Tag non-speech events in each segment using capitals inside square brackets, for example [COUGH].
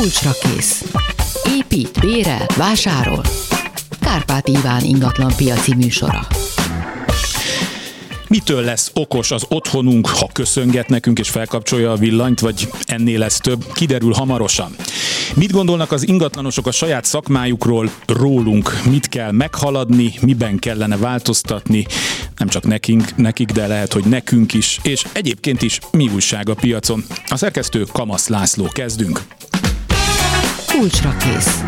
Kulcsra kész. Épít, bérel, vásárol. Kárpát Iván ingatlan piaci műsora. Mitől lesz okos az otthonunk, ha köszönget nekünk és felkapcsolja a villanyt, vagy ennél lesz több? Kiderül hamarosan. Mit gondolnak az ingatlanosok a saját szakmájukról, rólunk? Mit kell meghaladni, miben kellene változtatni? Nem csak nekünk, nekik, de lehet, hogy nekünk is, és egyébként is mi újság a piacon. A szerkesztő Kamasz László kezdünk. Kulcsra kész.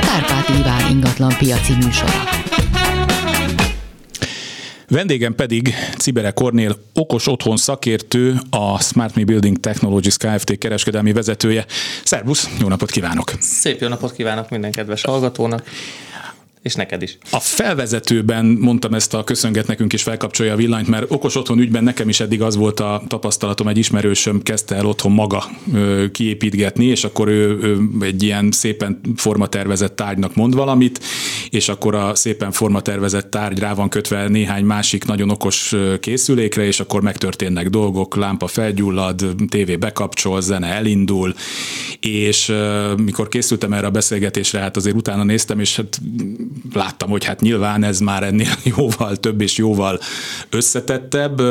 Kárpát Iván ingatlan piaci műsora. Vendégem pedig Cibere Kornél, okos otthon szakértő, a Smart Me Building Technologies Kft. kereskedelmi vezetője. Szervusz, jó napot kívánok! Szép jó napot kívánok minden kedves hallgatónak! És neked is. A felvezetőben mondtam ezt a köszönget nekünk is felkapcsolja a villanyt, mert okos otthon ügyben nekem is eddig az volt a tapasztalatom, egy ismerősöm kezdte el otthon maga kiépítgetni, és akkor ő, ő egy ilyen szépen formatervezett tárgynak mond valamit, és akkor a szépen formatervezett tárgy rá van kötve néhány másik nagyon okos készülékre, és akkor megtörténnek dolgok, lámpa felgyullad, tévé bekapcsol, zene elindul, és mikor készültem erre a beszélgetésre, hát azért utána néztem, és hát láttam, hogy hát nyilván ez már ennél [LAUGHS] jóval több és jóval összetettebb.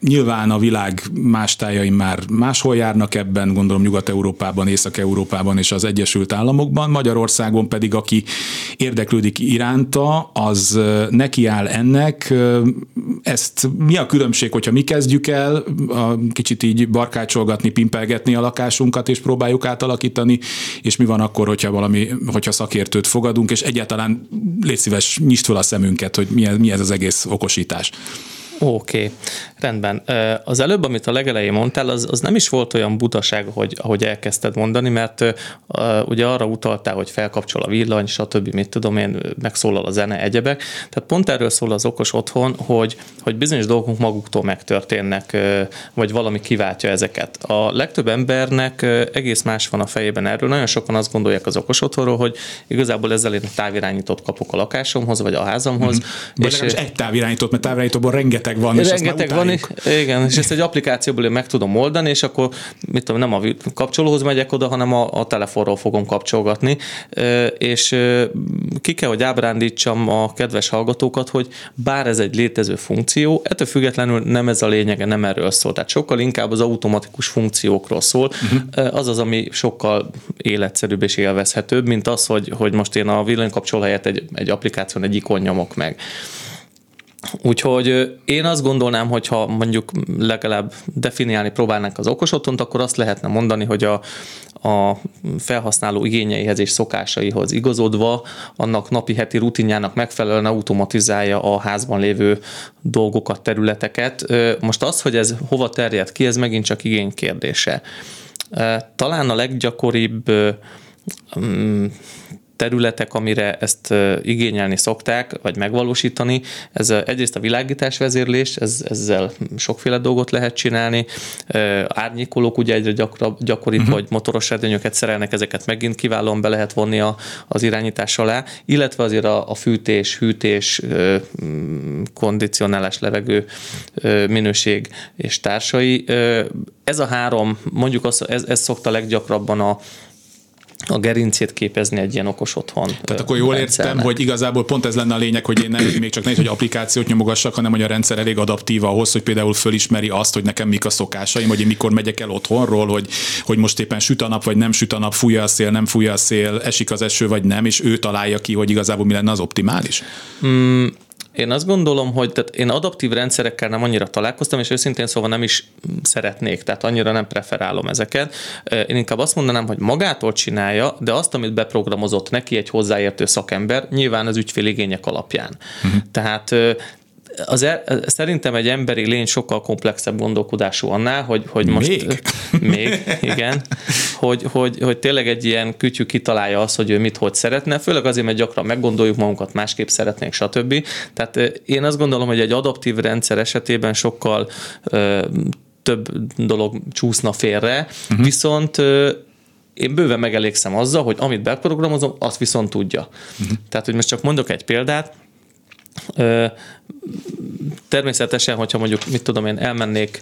Nyilván a világ más tájain már máshol járnak ebben, gondolom Nyugat-Európában, Észak-Európában és az Egyesült Államokban. Magyarországon pedig, aki érdeklődik iránta, az nekiáll ennek. Ezt mi a különbség, hogyha mi kezdjük el a kicsit így barkácsolgatni, pimpelgetni a lakásunkat, és próbáljuk átalakítani, és mi van akkor, hogyha valami, hogyha szakértőt fogadunk, és egyáltalán légy szíves, nyisd fel a szemünket, hogy mi ez, mi ez az egész okosítás. Oké, okay. Rendben. Az előbb, amit a legelején mondtál, az, az nem is volt olyan butaság, hogy, ahogy elkezdted mondani, mert uh, ugye arra utaltál, hogy felkapcsol a villany, stb. mit tudom én, megszólal a zene, egyebek. Tehát pont erről szól az okos otthon, hogy, hogy bizonyos dolgok maguktól megtörténnek, uh, vagy valami kiváltja ezeket. A legtöbb embernek uh, egész más van a fejében erről. Nagyon sokan azt gondolják az okos otthonról, hogy igazából ezzel én távirányítót kapok a lakásomhoz, vagy a házamhoz. Mm. És, és egy távirányítót, mert távirányítóban rengeteg rengeteg van, és rengeteg van, és, igen, és ezt egy applikációból én meg tudom oldani, és akkor mit tudom, nem a kapcsolóhoz megyek oda, hanem a, a telefonról fogom kapcsolgatni, és ki kell, hogy ábrándítsam a kedves hallgatókat, hogy bár ez egy létező funkció, ettől függetlenül nem ez a lényege, nem erről szól. Tehát sokkal inkább az automatikus funkciókról szól, uh-huh. az az, ami sokkal életszerűbb és élvezhetőbb, mint az, hogy, hogy most én a villanykapcsoló helyett egy, egy applikáción egy ikon nyomok meg. Úgyhogy én azt gondolnám, hogy ha mondjuk legalább definiálni próbálnánk az okos otthont, akkor azt lehetne mondani, hogy a, a felhasználó igényeihez és szokásaihoz igazodva, annak napi heti rutinjának megfelelően automatizálja a házban lévő dolgokat, területeket. Most az, hogy ez hova terjed ki, ez megint csak igény kérdése. Talán a leggyakoribb mm, területek, amire ezt igényelni szokták, vagy megvalósítani. Ez egyrészt a világítás vezérlés, ez, ezzel sokféle dolgot lehet csinálni. Árnyékolók ugye egyre gyakor, gyakoribb, uh-huh. hogy motoros redőnyöket szerelnek, ezeket megint kiválóan be lehet vonni a, az irányítás alá, illetve azért a, a fűtés, hűtés, kondicionálás, levegő minőség és társai. Ez a három, mondjuk az, ez, ez szokta leggyakrabban a, a gerincét képezni egy ilyen okos otthon. Tehát akkor jól értem, hogy igazából pont ez lenne a lényeg, hogy én nem még csak ne hogy applikációt nyomogassak, hanem hogy a rendszer elég adaptív ahhoz, hogy például fölismeri azt, hogy nekem mik a szokásaim, hogy én mikor megyek el otthonról, hogy, hogy most éppen süt a nap, vagy nem süt a nap, fújja a szél, nem fújja a szél, esik az eső, vagy nem, és ő találja ki, hogy igazából mi lenne az optimális. Mm, én azt gondolom, hogy tehát én adaptív rendszerekkel nem annyira találkoztam, és őszintén szóval nem is szeretnék, tehát annyira nem preferálom ezeket. Én inkább azt mondanám, hogy magától csinálja, de azt, amit beprogramozott neki egy hozzáértő szakember, nyilván az ügyféligények alapján. Uh-huh. Tehát az el, szerintem egy emberi lény sokkal komplexebb gondolkodású annál, hogy, hogy most... Még? Még, igen. Hogy, hogy, hogy tényleg egy ilyen kütyű kitalálja azt, hogy ő mit, hogy szeretne, főleg azért, mert gyakran meggondoljuk magunkat, másképp szeretnénk, stb. Tehát én azt gondolom, hogy egy adaptív rendszer esetében sokkal ö, több dolog csúszna félre, uh-huh. viszont ö, én bőven megelégszem azzal, hogy amit beprogramozom, azt viszont tudja. Uh-huh. Tehát, hogy most csak mondok egy példát, természetesen, hogyha mondjuk, mit tudom én, elmennék,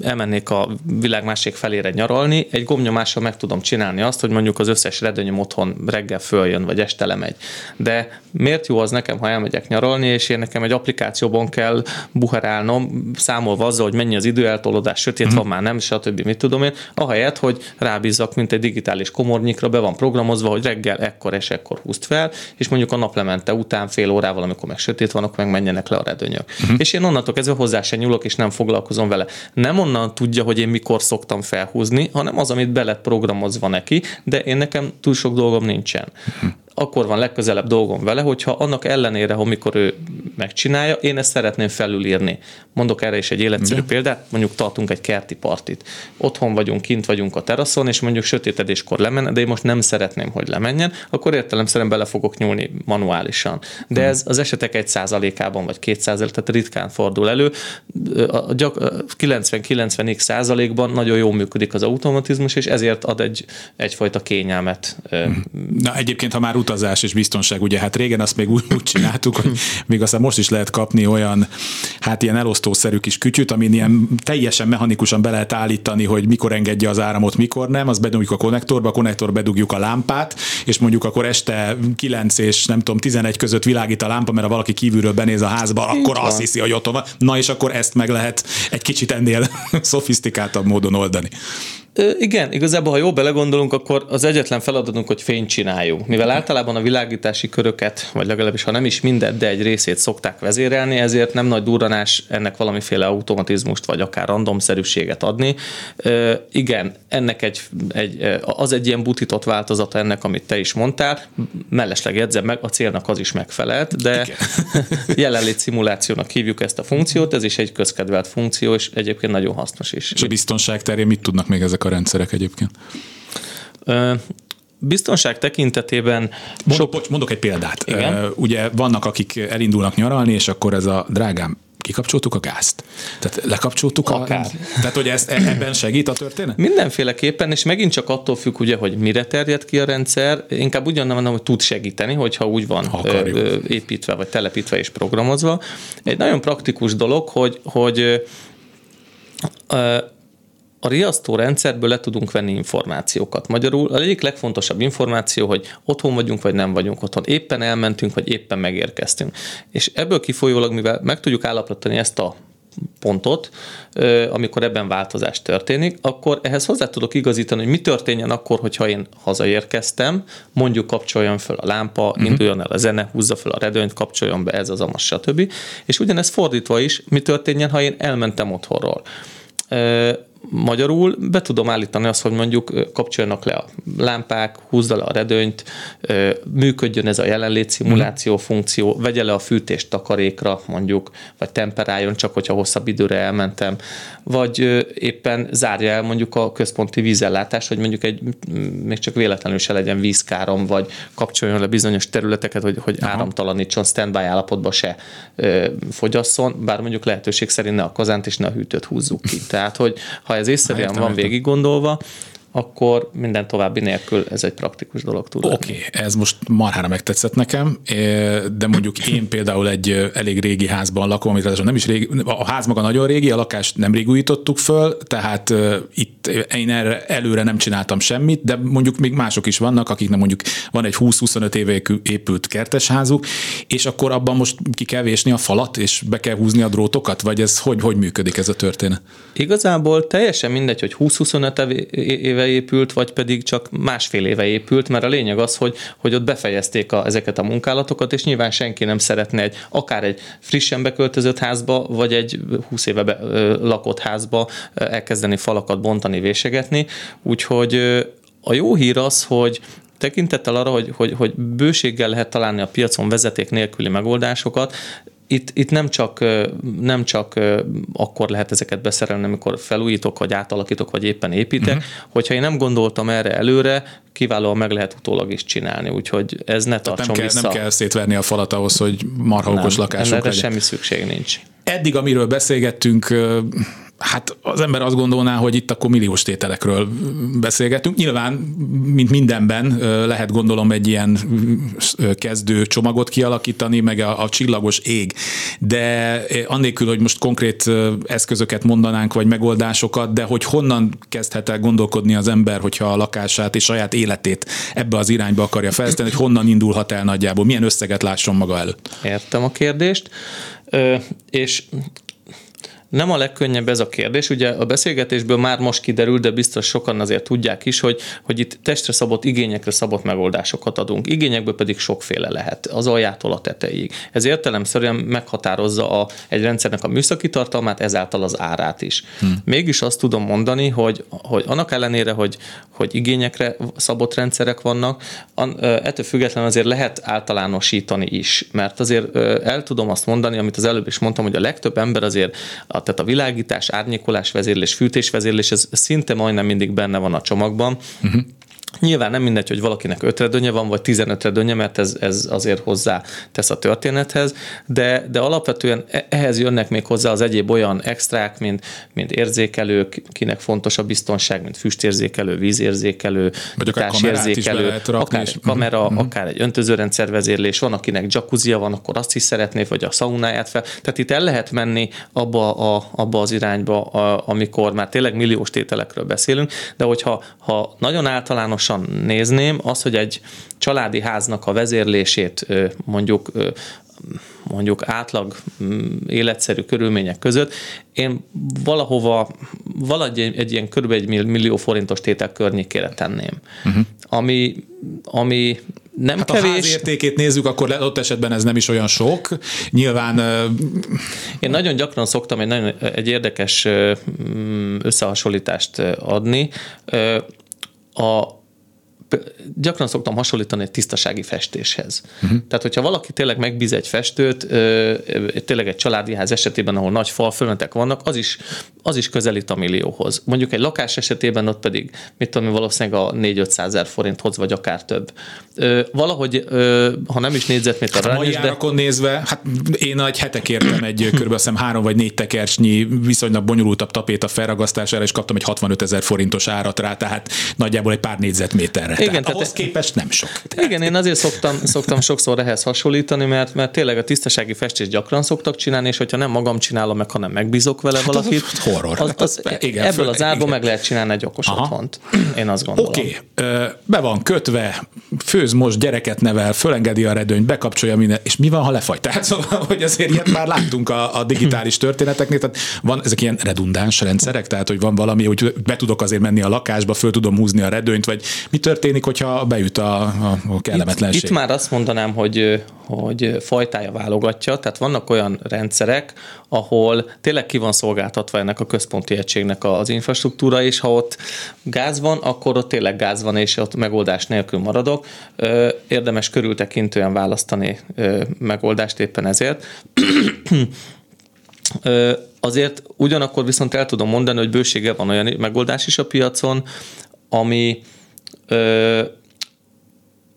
elmennék a világ másik felére nyaralni, egy gombnyomással meg tudom csinálni azt, hogy mondjuk az összes redőnyöm otthon reggel följön, vagy este lemegy. De miért jó az nekem, ha elmegyek nyaralni, és én nekem egy applikációban kell buherálnom, számolva azzal, hogy mennyi az időeltolódás, sötét van, már nem, stb. mit tudom én, ahelyett, hogy rábízzak, mint egy digitális komornyikra, be van programozva, hogy reggel ekkor és ekkor húzt fel, és mondjuk a naplemente után fél órával, amikor meg sötét van, akkor meg menjenek le a redőnyök. Mm. És én onnantól kezdve hozzá se nyúlok, és nem foglalkozom vele. Nem onnan tudja, hogy én mikor szoktam felhúzni, hanem az, amit be lett programozva neki, de én nekem túl sok dolgom nincsen. Mm akkor van legközelebb dolgom vele, hogyha annak ellenére, hogy mikor ő megcsinálja, én ezt szeretném felülírni. Mondok erre is egy életszerű De. példát, mondjuk tartunk egy kerti partit. Otthon vagyunk, kint vagyunk a teraszon, és mondjuk sötétedéskor lemenne, de én most nem szeretném, hogy lemenjen, akkor értelemszerűen bele fogok nyúlni manuálisan. De ez az esetek egy százalékában, vagy két százalék, tehát ritkán fordul elő. A 90-90 százalékban nagyon jól működik az automatizmus, és ezért ad egy, egyfajta kényelmet. Na egyébként, ha már utazás és biztonság, ugye hát régen azt még úgy, úgy csináltuk, hogy még aztán most is lehet kapni olyan, hát ilyen elosztószerű kis kütyüt, amin ilyen teljesen mechanikusan be lehet állítani, hogy mikor engedje az áramot, mikor nem, azt bedugjuk a konnektorba, a konnektor bedugjuk a lámpát, és mondjuk akkor este 9 és nem tudom 11 között világít a lámpa, mert ha valaki kívülről benéz a házba, akkor azt hiszi, hogy otthon van. Na és akkor ezt meg lehet egy kicsit ennél [LAUGHS] szofisztikáltabb módon oldani. Igen, igazából, ha jól belegondolunk, akkor az egyetlen feladatunk, hogy fényt csináljunk. Mivel általában a világítási köröket, vagy legalábbis ha nem is mindet, de egy részét szokták vezérelni, ezért nem nagy durranás ennek valamiféle automatizmust, vagy akár randomszerűséget adni. Igen, ennek egy, egy, az egy ilyen butított változata ennek, amit te is mondtál. Mellesleg jegyzem meg, a célnak az is megfelelt, de [LAUGHS] jelenlét szimulációnak hívjuk ezt a funkciót, ez is egy közkedvelt funkció, és egyébként nagyon hasznos is. És a biztonság terén mit tudnak még ezek a rendszerek egyébként? Biztonság tekintetében... Mondok, sok... mondok egy példát. Igen? Ugye vannak, akik elindulnak nyaralni, és akkor ez a drágám kikapcsoltuk a gázt. Tehát lekapcsoltuk Akár. a... Tehát, hogy ez, ebben segít a történet? Mindenféleképpen, és megint csak attól függ, ugye, hogy mire terjed ki a rendszer, inkább ugyan mondom, hogy tud segíteni, hogyha úgy van ha építve, vagy telepítve és programozva. Egy nagyon praktikus dolog, hogy, hogy a riasztó rendszerből le tudunk venni információkat. Magyarul a egyik legfontosabb információ, hogy otthon vagyunk, vagy nem vagyunk otthon. Éppen elmentünk, vagy éppen megérkeztünk. És ebből kifolyólag, mivel meg tudjuk állapítani ezt a pontot, amikor ebben változás történik, akkor ehhez hozzá tudok igazítani, hogy mi történjen akkor, hogyha én hazaérkeztem, mondjuk kapcsoljon fel a lámpa, uh-huh. induljon el a zene, húzza fel a redőnyt, kapcsoljon be ez az amaz, stb. És ugyanez fordítva is, mi történjen, ha én elmentem otthonról Magyarul be tudom állítani azt, hogy mondjuk kapcsoljanak le a lámpák, húzza le a redőnyt, működjön ez a jelenlét szimuláció mm. funkció, vegye le a fűtést takarékra mondjuk, vagy temperáljon csak, hogyha hosszabb időre elmentem, vagy éppen zárja el mondjuk a központi vízellátást, hogy mondjuk egy még csak véletlenül se legyen vízkárom, vagy kapcsoljon le bizonyos területeket, hogy, hogy áramtalanítson, standby állapotba se fogyasszon, bár mondjuk lehetőség szerint ne a kazánt és ne a hűtőt húzzuk ki. Tehát, hogy ha ez észszerűen van végig gondolva, akkor minden további nélkül ez egy praktikus dolog tud Oké, okay, ez most marhára megtetszett nekem, de mondjuk én [CLEARS THROAT] például egy elég régi házban lakom, amit nem is régi, a ház maga nagyon régi, a lakást nem rég újítottuk föl, tehát itt én erre előre nem csináltam semmit, de mondjuk még mások is vannak, akiknek mondjuk van egy 20-25 éve épült kertesházuk, és akkor abban most ki kell vésni a falat, és be kell húzni a drótokat, vagy ez hogy, hogy működik ez a történet? Igazából teljesen mindegy, hogy 20-25 éve épült, vagy pedig csak másfél éve épült, mert a lényeg az, hogy, hogy ott befejezték a, ezeket a munkálatokat, és nyilván senki nem szeretne egy, akár egy frissen beköltözött házba, vagy egy 20 éve be, ö, lakott házba elkezdeni falakat bontani, vésegetni. Úgyhogy a jó hír az, hogy tekintettel arra, hogy, hogy, hogy bőséggel lehet találni a piacon vezeték nélküli megoldásokat, itt, itt nem, csak, nem csak akkor lehet ezeket beszerelni, amikor felújítok, vagy átalakítok, vagy éppen építek. Uh-huh. Hogyha én nem gondoltam erre előre, kiválóan meg lehet utólag is csinálni, úgyhogy ez ne tartson nem kell, vissza. Nem kell szétverni a falat ahhoz, hogy marha okos lakásunk legyen. semmi szükség nincs. Eddig, amiről beszélgettünk, hát az ember azt gondolná, hogy itt akkor milliós tételekről beszélgetünk. Nyilván, mint mindenben lehet gondolom egy ilyen kezdő csomagot kialakítani, meg a, a csillagos ég, de annélkül, hogy most konkrét eszközöket mondanánk, vagy megoldásokat, de hogy honnan kezdhet el gondolkodni az ember, hogyha a lakását és saját életét ebbe az irányba akarja fejleszteni, hogy honnan indulhat el nagyjából, milyen összeget lásson maga előtt. Értem a kérdést. Ö, és nem a legkönnyebb ez a kérdés. Ugye a beszélgetésből már most kiderül, de biztos sokan azért tudják is, hogy, hogy itt testre szabott, igényekre szabott megoldásokat adunk. Igényekből pedig sokféle lehet, az aljától a tetejéig. Ez értelemszerűen meghatározza a, egy rendszernek a műszaki tartalmát, ezáltal az árát is. Hmm. Mégis azt tudom mondani, hogy, hogy annak ellenére, hogy, hogy igényekre szabott rendszerek vannak, ettől függetlenül azért lehet általánosítani is, mert azért el tudom azt mondani, amit az előbb is mondtam, hogy a legtöbb ember azért a, tehát a világítás, árnyékolás vezérlés, fűtés vezérlés, ez szinte majdnem mindig benne van a csomagban. Uh-huh. Nyilván nem mindegy, hogy valakinek öt redőnye van, vagy 15 redőnye, mert ez, ez azért hozzá tesz a történethez, de, de alapvetően e, ehhez jönnek még hozzá az egyéb olyan extrák, mint, mint érzékelők, kinek fontos a biztonság, mint füstérzékelő, vízérzékelő, vagy akár érzékelő, akár egy kamera, uh-huh. akár egy öntözőrendszer vezérlés, van, akinek jacuzzia van, akkor azt is szeretné, vagy a szaunáját fel. Tehát itt el lehet menni abba, a, abba az irányba, a, amikor már tényleg milliós tételekről beszélünk, de hogyha ha nagyon általános általánosan nézném, az, hogy egy családi háznak a vezérlését mondjuk mondjuk átlag mm, életszerű körülmények között, én valahova, valahogy egy, egy ilyen kb. egy millió forintos tétel környékére tenném. Uh-huh. Ami, ami nem hát kevés. Ha ház értékét nézzük, akkor ott esetben ez nem is olyan sok. Nyilván... Én nagyon gyakran szoktam egy, nagyon, egy érdekes mm, összehasonlítást adni. A, gyakran szoktam hasonlítani egy tisztasági festéshez. Uh-huh. Tehát, hogyha valaki tényleg megbíz egy festőt, tényleg egy családi ház esetében, ahol nagy falfölmetek vannak, az is, az is közelít a millióhoz. Mondjuk egy lakás esetében ott pedig, mit tudom, valószínűleg a 4-500 ezer forinthoz, vagy akár több. Valahogy, ha nem is négyzetméter hát arányos, de... nézve, hát én egy hete kértem egy kb. Három vagy négy tekercsnyi viszonylag bonyolultabb tapéta felragasztására, és kaptam egy 65 ezer forintos árat rá, tehát nagyjából egy pár négyzetméterre. Igen, tehát ahhoz tehát, képest nem sok. Tehát. Igen, én azért szoktam, szoktam sokszor ehhez hasonlítani, mert, mert tényleg a tisztasági festést gyakran szoktak csinálni, és hogyha nem magam csinálom meg, hanem megbízok vele hát valakit. Az horror. Az, az, az, igen, ebből föl, az árból meg lehet csinálni egy okos Aha. otthont. Én azt gondolom. Oké, okay. be van kötve, főz most, gyereket nevel, fölengedi a redőnyt, bekapcsolja minden, és mi van, ha lefagy? Tehát szóval, hogy azért ilyet már láttunk a, a digitális történeteknél, tehát van ezek ilyen redundáns rendszerek, tehát hogy van valami, hogy be tudok azért menni a lakásba, föl tudom húzni a redőnyt, vagy mi történik történik, hogyha beüt a, a, a kellemetlenség? Itt, itt már azt mondanám, hogy, hogy fajtája válogatja, tehát vannak olyan rendszerek, ahol tényleg ki van szolgáltatva ennek a központi egységnek az infrastruktúra, és ha ott gáz van, akkor ott tényleg gáz van, és ott megoldás nélkül maradok. Érdemes körültekintően választani megoldást éppen ezért. Azért ugyanakkor viszont el tudom mondani, hogy bősége van olyan megoldás is a piacon, ami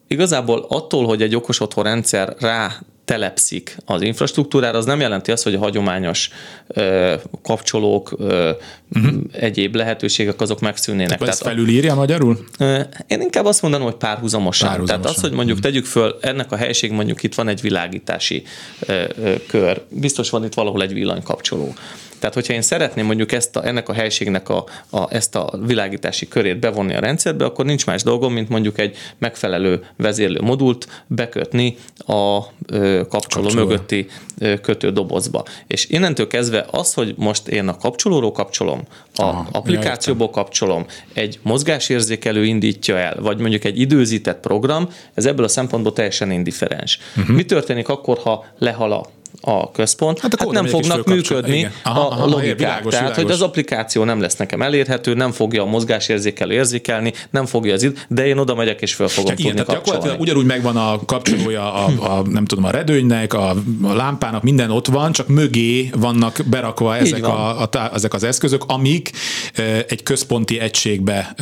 igazából attól, hogy egy okos otthon rendszer rá telepszik az infrastruktúrára, az nem jelenti azt, hogy a hagyományos ö, kapcsolók, ö, uh-huh. egyéb lehetőségek azok megszűnnének. Tehát ezt felülírja magyarul? Ö, én inkább azt mondanám, hogy párhuzamosan. párhuzamosan. Tehát az, hogy mondjuk tegyük föl, ennek a helység mondjuk itt van egy világítási ö, ö, kör, biztos van itt valahol egy villanykapcsoló. Tehát, hogyha én szeretném mondjuk ezt a, ennek a helységnek a, a, ezt a világítási körét bevonni a rendszerbe, akkor nincs más dolgom, mint mondjuk egy megfelelő vezérlő modult bekötni a ö, kapcsoló, kapcsoló mögötti ö, kötődobozba. És innentől kezdve az, hogy most én a kapcsolóról kapcsolom, a Aha, applikációból értem. kapcsolom, egy mozgásérzékelő indítja el, vagy mondjuk egy időzített program, ez ebből a szempontból teljesen indifferens. Uh-huh. Mi történik akkor, ha lehal a a központ, hát, hát nem fognak működni aha, aha, a logikák. Világos, Tehát, világos. hogy az applikáció nem lesz nekem elérhető, nem fogja a mozgásérzékelő érzékelni, nem fogja az id, de én oda megyek és föl fogom tudni ilyen, kapcsolni. Ugyanúgy megvan a kapcsolója a, a, nem tudom, a redőnynek, a, a lámpának, minden ott van, csak mögé vannak berakva ezek, a, a, ezek az eszközök, amik egy központi egységbe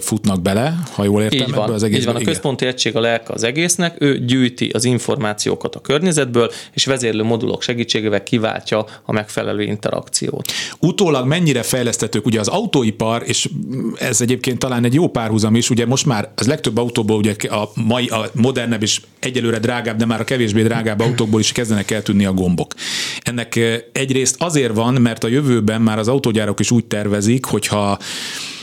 futnak bele, ha jól értem. Így van, az egész így van. a központi egység a lelke az egésznek, ő gyűjti az információkat a környezetből, és vezérlő modulok segítségével kiváltja a megfelelő interakciót. Utólag mennyire fejlesztetők ugye az autóipar, és ez egyébként talán egy jó párhuzam is, ugye most már az legtöbb autóból ugye a mai, a modernebb és egyelőre drágább, de már a kevésbé drágább autókból is kezdenek eltűnni a gombok. Ennek egyrészt azért van, mert a jövőben már az autógyárok is úgy tervezik, hogyha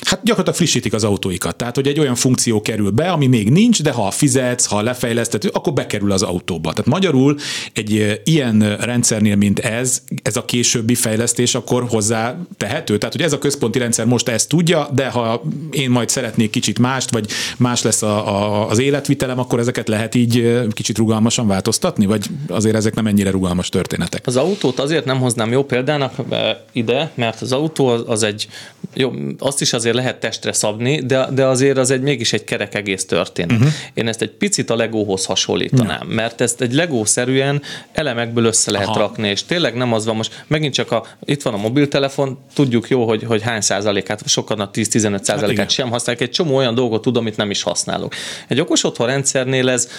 hát gyakorlatilag frissítik az autóikat. Tehát, hogy egy olyan funkció kerül be, ami még nincs, de ha fizetsz, ha lefejlesztető, akkor bekerül az autóba. Tehát magyarul egy ilyen rendszernél, mint ez, ez a későbbi fejlesztés akkor hozzá tehető. Tehát, hogy ez a központi rendszer most ezt tudja, de ha én majd szeretnék kicsit mást, vagy más lesz a, a, az életvitelem, akkor ezeket lehet így kicsit rugalmasan változtatni, vagy azért ezek nem ennyire rugalmas történetek? Az autót azért nem hoznám jó példának ide, mert az autó az, az egy, jó, azt is azért lehet testre szabni, de, de azért az egy mégis egy kerek egész történet. Uh-huh. Én ezt egy picit a Legóhoz hasonlítanám, ja. mert ezt egy Legó-szerűen elemekből össze lehet Aha. rakni, és tényleg nem az van most, megint csak a, itt van a mobiltelefon, tudjuk jó, hogy, hogy hány százalékát, sokan a 10-15 százalékát hát sem használják, egy csomó olyan dolgot tud, amit nem is használok. Egy okos otthon rendszernél ez,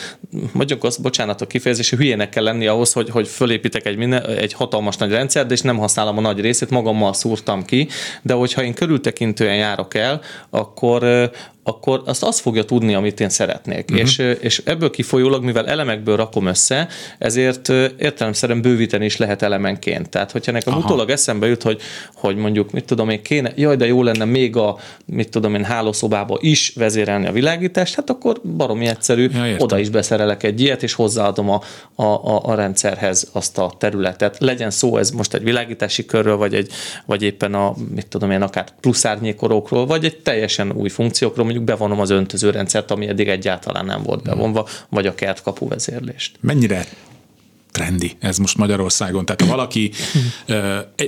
mondjuk azt, bocsánat a kifejezés, hülyének kell lenni ahhoz, hogy, hogy fölépítek egy, minden, egy hatalmas nagy rendszert, és nem használom a nagy részét, magammal szúrtam ki, de hogyha én körültekintően járok el, akkor, akkor azt azt fogja tudni, amit én szeretnék. Uh-huh. És, és ebből kifolyólag, mivel elemekből rakom össze, ezért értelemszerűen bővíteni is lehet elemenként. Tehát, hogyha nekem Aha. utólag eszembe jut, hogy, hogy mondjuk, mit tudom én, kéne, jaj, de jó lenne még a, mit tudom én, hálószobába is vezérelni a világítást, hát akkor baromi egyszerű, ja, oda is beszerelek egy ilyet, és hozzáadom a, a, a, a rendszerhez azt a területet. Legyen szó ez most egy világítási körről, vagy, egy, vagy éppen a, mit tudom én, akár plusz árnyékorokról, vagy egy teljesen új funkciókról, mondjuk bevonom az öntözőrendszert, ami eddig egyáltalán nem volt bevonva, vagy a kertkapu vezérlést. Mennyire trendi ez most Magyarországon. Tehát ha valaki,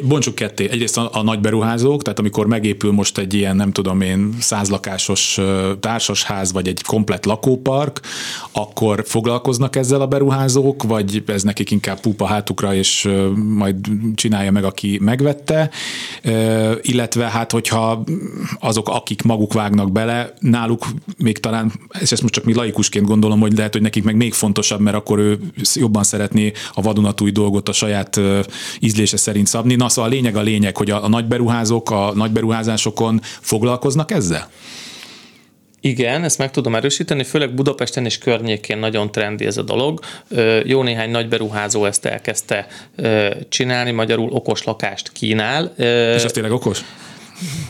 bontsuk ketté, egyrészt a, a nagy beruházók, tehát amikor megépül most egy ilyen, nem tudom én, százlakásos társasház, vagy egy komplet lakópark, akkor foglalkoznak ezzel a beruházók, vagy ez nekik inkább pupa hátukra, és majd csinálja meg, aki megvette, illetve hát, hogyha azok, akik maguk vágnak bele, náluk még talán, és ezt most csak mi laikusként gondolom, hogy lehet, hogy nekik meg még fontosabb, mert akkor ő jobban szeretné a vadonatúj dolgot a saját ízlése szerint szabni. Na szóval a lényeg a lényeg, hogy a, a nagy beruházók a nagy beruházásokon foglalkoznak ezzel? Igen, ezt meg tudom erősíteni, főleg Budapesten és környékén nagyon trendi ez a dolog. Jó néhány nagy beruházó ezt elkezdte csinálni, magyarul okos lakást kínál. És az tényleg okos?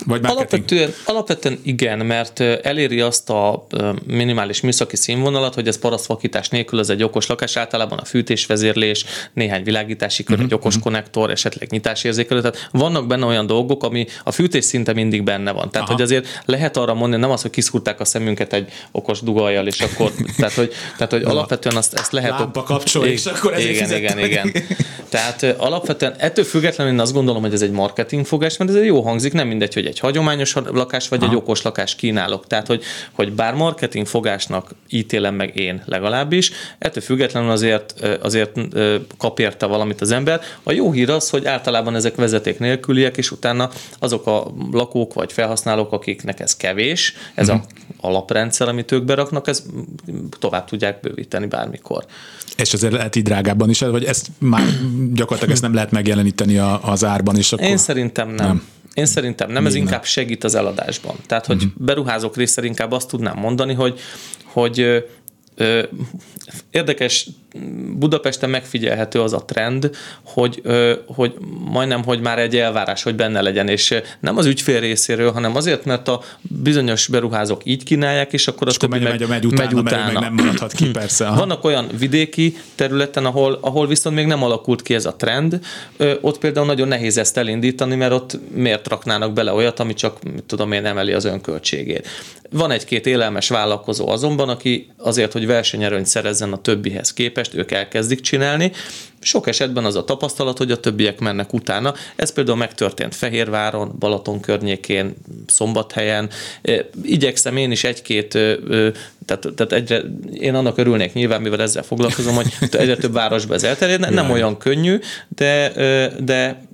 Vagy alapvetően, alapvetően igen, mert eléri azt a minimális műszaki színvonalat, hogy ez parasztvakítás nélkül az egy okos lakás, általában a fűtésvezérlés, néhány világítási kör, uh-huh. egy okos uh-huh. konnektor, esetleg nyitásérzékelő. Tehát vannak benne olyan dolgok, ami a fűtés szinte mindig benne van. Tehát, Aha. hogy azért lehet arra mondani, nem az, hogy kiszúrták a szemünket egy okos dugajjal, és akkor, [LAUGHS] tehát, hogy, tehát, hogy alapvetően azt, ezt lehet... Lámpa kapcsol, és akkor igen, igen, igen. Tehát alapvetően ettől függetlenül én azt gondolom, hogy ez egy marketing fogás, mert ez jó hangzik, nem mindegy, hogy egy hagyományos lakás, vagy Aha. egy okos lakás kínálok. Tehát, hogy, hogy bár marketing fogásnak ítélem meg én legalábbis, ettől függetlenül azért, azért kap érte valamit az ember. A jó hír az, hogy általában ezek vezeték nélküliek, és utána azok a lakók vagy felhasználók, akiknek ez kevés, ez uh-huh. a mhm. alaprendszer, amit ők beraknak, ez tovább tudják bővíteni bármikor. És azért lehet így drágábban is, vagy ezt már gyakorlatilag ezt nem lehet megjeleníteni az árban is? Akkor... Én szerintem nem. nem. Én szerintem nem, ez inkább segít az eladásban. Tehát, hogy uh-huh. beruházók részéről inkább azt tudnám mondani, hogy, hogy Érdekes, Budapesten megfigyelhető az a trend, hogy, hogy majdnem, hogy már egy elvárás, hogy benne legyen, és nem az ügyfél részéről, hanem azért, mert a bizonyos beruházók így kínálják, és akkor és a többi megy, megy, megy, utána, megy utána. Meg nem maradhat ki, persze. Aha. Vannak olyan vidéki területen, ahol, ahol viszont még nem alakult ki ez a trend, ott például nagyon nehéz ezt elindítani, mert ott miért raknának bele olyat, ami csak, tudom én, emeli az önköltségét. Van egy-két élelmes vállalkozó azonban, aki azért, hogy versenyerőnyt szerezzen a többihez képest, ők elkezdik csinálni, sok esetben az a tapasztalat, hogy a többiek mennek utána. Ez például megtörtént Fehérváron, Balaton környékén, Szombathelyen. Igyekszem én is egy-két, tehát, tehát egyre, én annak örülnék nyilván, mivel ezzel foglalkozom, hogy egyre több városba ez elterjedne. Nem olyan könnyű, de, de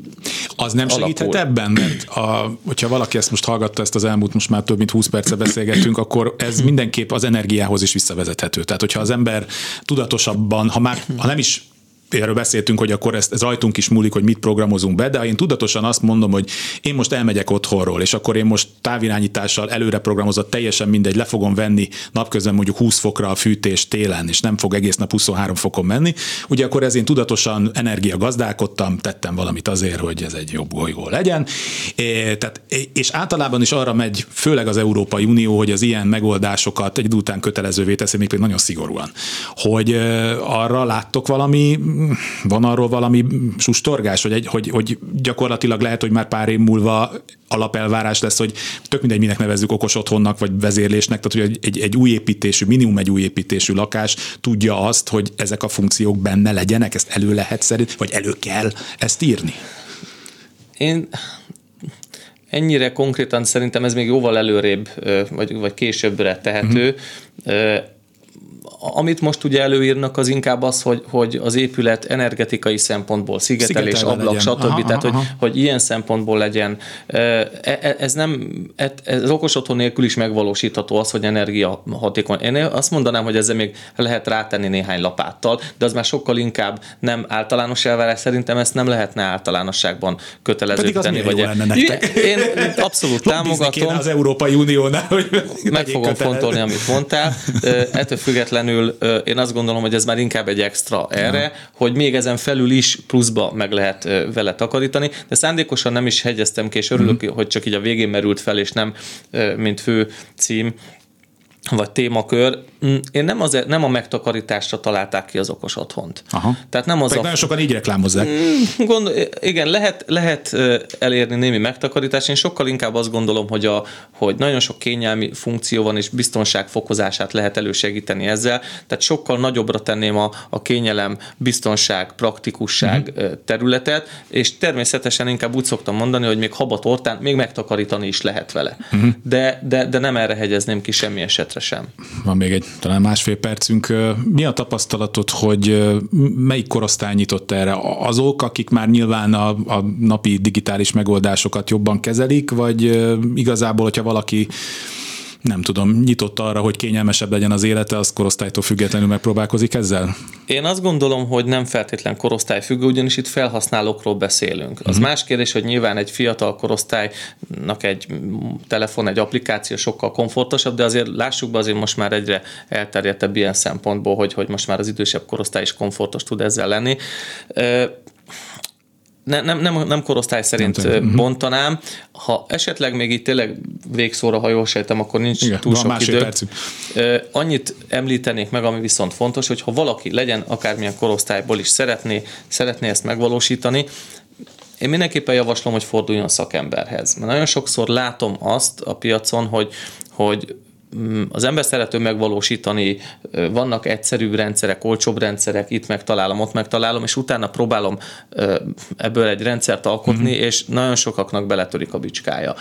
az nem alapul. segíthet ebben, mert a, hogyha valaki ezt most hallgatta, ezt az elmúlt most már több mint 20 perce beszélgettünk, akkor ez mindenképp az energiához is visszavezethető. Tehát, hogyha az ember tudatosabban, ha már ha nem is erről beszéltünk, hogy akkor ezt, ez rajtunk is múlik, hogy mit programozunk be, de én tudatosan azt mondom, hogy én most elmegyek otthonról, és akkor én most távirányítással előre programozott, teljesen mindegy, le fogom venni napközben mondjuk 20 fokra a fűtés télen, és nem fog egész nap 23 fokon menni. Ugye akkor ez én tudatosan energia gazdálkodtam, tettem valamit azért, hogy ez egy jobb bolygó legyen. É, tehát, és általában is arra megy, főleg az Európai Unió, hogy az ilyen megoldásokat egy után kötelezővé teszi, még nagyon szigorúan. Hogy arra láttok valami van arról valami sustorgás, hogy, egy, hogy, hogy gyakorlatilag lehet, hogy már pár év múlva alapelvárás lesz, hogy tök mindegy, minek nevezzük okos otthonnak vagy vezérlésnek, tehát hogy egy, egy új építésű, minimum egy új építésű lakás tudja azt, hogy ezek a funkciók benne legyenek, ezt elő lehet szerint, vagy elő kell ezt írni? Én ennyire konkrétan szerintem ez még jóval előrébb, vagy, vagy későbbre tehető. Uh-huh amit most ugye előírnak, az inkább az, hogy, hogy az épület energetikai szempontból szigetelés, ablak, legyen. stb. Aha, tehát, aha. Hogy, hogy ilyen szempontból legyen. E, e, ez nem, e, ez okos otthon nélkül is megvalósítható az, hogy energia hatékony. Én azt mondanám, hogy ezzel még lehet rátenni néhány lapáttal, de az már sokkal inkább nem általános elvárás. Szerintem ezt nem lehetne általánosságban kötelező Pedig tenni. Vagy Én abszolút támogatom. az Európai Uniónál, hogy meg fogom fontolni, amit mondtál. Ettől függetlenül feltétlenül én azt gondolom, hogy ez már inkább egy extra erre, ja. hogy még ezen felül is pluszba meg lehet vele takarítani, de szándékosan nem is hegyeztem ki, és örülök, mm-hmm. hogy csak így a végén merült fel, és nem mint fő cím vagy témakör, mm, én nem, az, nem a megtakarításra találták ki az okos otthont. Aha. Tehát nem az a... nagyon sokan így reklámozzák. Mm, gond, igen, lehet, lehet elérni némi megtakarítást. Én sokkal inkább azt gondolom, hogy, a, hogy nagyon sok kényelmi funkció van, és biztonság fokozását lehet elősegíteni ezzel. Tehát sokkal nagyobbra tenném a, a kényelem, biztonság, praktikusság uh-huh. területet, és természetesen inkább úgy szoktam mondani, hogy még habatortán még megtakarítani is lehet vele. Uh-huh. De, de, de nem erre hegyezném ki semmi esetre sem. Van még egy talán másfél percünk. Mi a tapasztalatod, hogy melyik korosztály nyitott erre? Azok, akik már nyilván a, a napi digitális megoldásokat jobban kezelik, vagy igazából, hogyha valaki nem tudom, nyitott arra, hogy kényelmesebb legyen az élete, az korosztálytól függetlenül megpróbálkozik ezzel? Én azt gondolom, hogy nem feltétlen korosztály függő, ugyanis itt felhasználókról beszélünk. Az uh-huh. más kérdés, hogy nyilván egy fiatal korosztálynak egy telefon, egy applikáció sokkal komfortosabb, de azért lássuk be, azért most már egyre elterjedtebb ilyen szempontból, hogy, hogy most már az idősebb korosztály is komfortos tud ezzel lenni ne, nem, nem, nem korosztály szerint nem mhm. bontanám. Ha esetleg még itt tényleg végszóra, ha jól sejtem, akkor nincs Igen, túl sok idő. Annyit említenék meg, ami viszont fontos, hogy ha valaki legyen akármilyen korosztályból is szeretné, szeretné ezt megvalósítani, én mindenképpen javaslom, hogy forduljon szakemberhez. Mert nagyon sokszor látom azt a piacon, hogy, hogy az ember szerető megvalósítani, vannak egyszerűbb rendszerek, olcsóbb rendszerek, itt megtalálom, ott megtalálom, és utána próbálom ebből egy rendszert alkotni, uh-huh. és nagyon sokaknak beletörik a bicskája.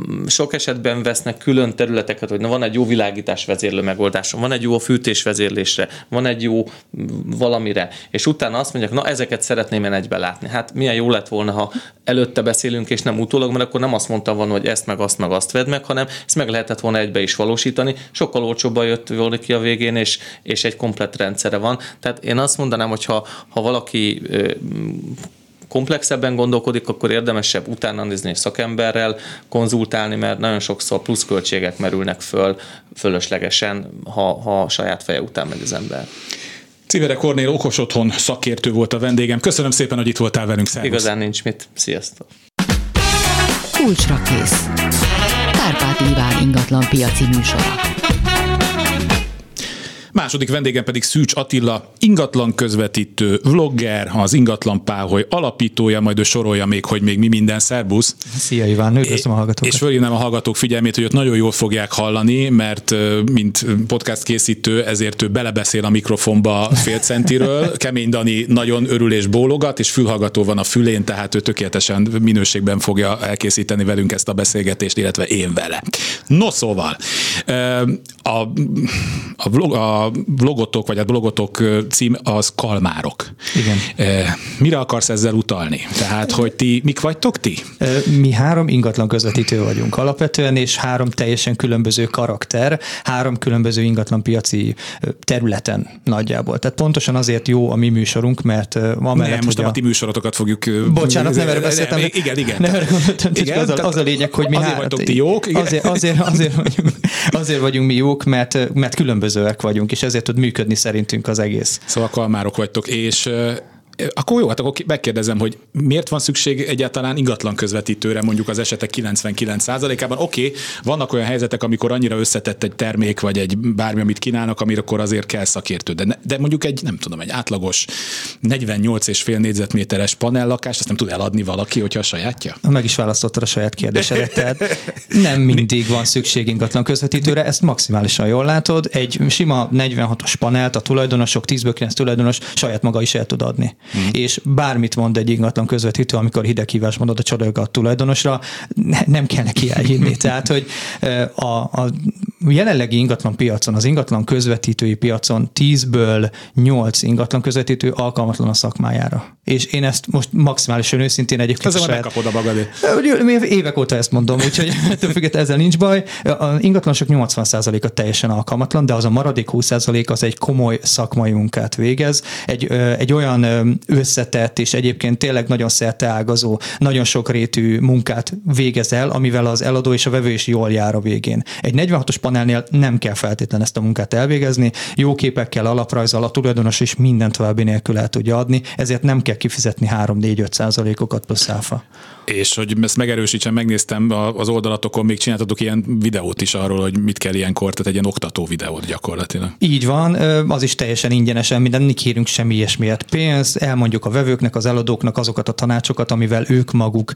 Mm, sok esetben vesznek külön területeket, hogy na van egy jó világítás vezérlő megoldásom, van egy jó fűtés vezérlésre, van egy jó mm, valamire, és utána azt mondják, na ezeket szeretném én egybe látni. Hát milyen jó lett volna, ha előtte beszélünk, és nem utólag, mert akkor nem azt mondtam volna, hogy ezt meg azt meg azt vedd meg, hanem ezt meg lehetett volna egybe is valósítani, megvalósítani, sokkal olcsóbban jött volna ki a végén, és, és egy komplet rendszere van. Tehát én azt mondanám, hogy ha, ha valaki komplexebben gondolkodik, akkor érdemesebb utána nézni szakemberrel, konzultálni, mert nagyon sokszor pluszköltségek merülnek föl fölöslegesen, ha, ha a saját feje után megy az ember. Civere Kornél okos otthon szakértő volt a vendégem. Köszönöm szépen, hogy itt voltál velünk. Szervusz. Igazán nincs mit. Sziasztok. Kulcsra kész. Kárpát Iván ingatlan piaci műsora. Második vendégem pedig Szűcs Attila, ingatlan közvetítő, vlogger, az ingatlan páholy alapítója, majd ő sorolja még, hogy még mi minden, szerbusz. Szia Iván, üdvözlöm a hallgatókat. És fölhívnám a hallgatók figyelmét, hogy ott nagyon jól fogják hallani, mert mint podcast készítő, ezért ő belebeszél a mikrofonba fél centiről. [LAUGHS] Kemény Dani nagyon örül és bólogat, és fülhallgató van a fülén, tehát ő tökéletesen minőségben fogja elkészíteni velünk ezt a beszélgetést, illetve én vele. No szóval, a, a, vlog, a a blogotok, vagy a blogotok cím az Kalmárok. Igen. Mire akarsz ezzel utalni? Tehát, hogy ti, mik vagytok ti? Mi három ingatlan közvetítő vagyunk alapvetően, és három teljesen különböző karakter, három különböző ingatlan piaci területen nagyjából. Tehát pontosan azért jó a mi műsorunk, mert amellett, nem, most a... a ti műsorotokat fogjuk... Bocsánat, nem erre beszéltem. Nem, igen, igen. Nem erre igen, az, a, az a lényeg, hogy mi azért vagytok ti jók. Igen. Azért, azért, azért, vagyunk, azért vagyunk mi jók, mert, mert különbözőek vagyunk, és ezért tud működni szerintünk az egész. Szóval kalmárok vagytok, és akkor jó, hát akkor megkérdezem, hogy miért van szükség egyáltalán ingatlan közvetítőre mondjuk az esetek 99%-ában. Oké, okay, vannak olyan helyzetek, amikor annyira összetett egy termék, vagy egy bármi, amit kínálnak, amire akkor azért kell szakértő. De, de mondjuk egy, nem tudom, egy átlagos 48,5 négyzetméteres panellakást, azt nem tud eladni valaki, hogyha a sajátja? Meg is választottad a saját kérdésedet, tehát nem mindig van szükség ingatlan közvetítőre, ezt maximálisan jól látod. Egy sima 46-os panelt a tulajdonosok, 10-ből 9 tulajdonos saját maga is el tud adni mm. és bármit mond egy ingatlan közvetítő, amikor hideghívás mondod a csalógat tulajdonosra, ne, nem kell neki elhinni. [LAUGHS] Tehát, hogy a, a jelenlegi ingatlan piacon, az ingatlan közvetítői piacon 10-ből 8 ingatlan közvetítő alkalmatlan a szakmájára. És én ezt most maximálisan őszintén egyébként... Ezzel megkapod a magadét. Évek óta ezt mondom, úgyhogy [LAUGHS] ettől függetlenül ezzel nincs baj. A ingatlanosok 80%-a teljesen alkalmatlan, de az a maradék 20% az egy komoly szakmai munkát végez. Egy, egy olyan összetett és egyébként tényleg nagyon szerteágazó, nagyon sokrétű munkát végez el, amivel az eladó és a vevő is jól jár a végén. Egy 46-os panelnél nem kell feltétlen ezt a munkát elvégezni, jó képekkel, alaprajzzal a tulajdonos is minden további nélkül el tudja adni, ezért nem kell kifizetni 3-4-5 százalékokat plusz áfa. És hogy ezt megerősítsem, megnéztem az oldalatokon, még csináltatok ilyen videót is arról, hogy mit kell ilyenkor, tehát egy ilyen oktató videót gyakorlatilag. Így van, az is teljesen ingyenesen, minden nem kérünk semmi ilyesmiért pénz, elmondjuk a vevőknek, az eladóknak azokat a tanácsokat, amivel ők maguk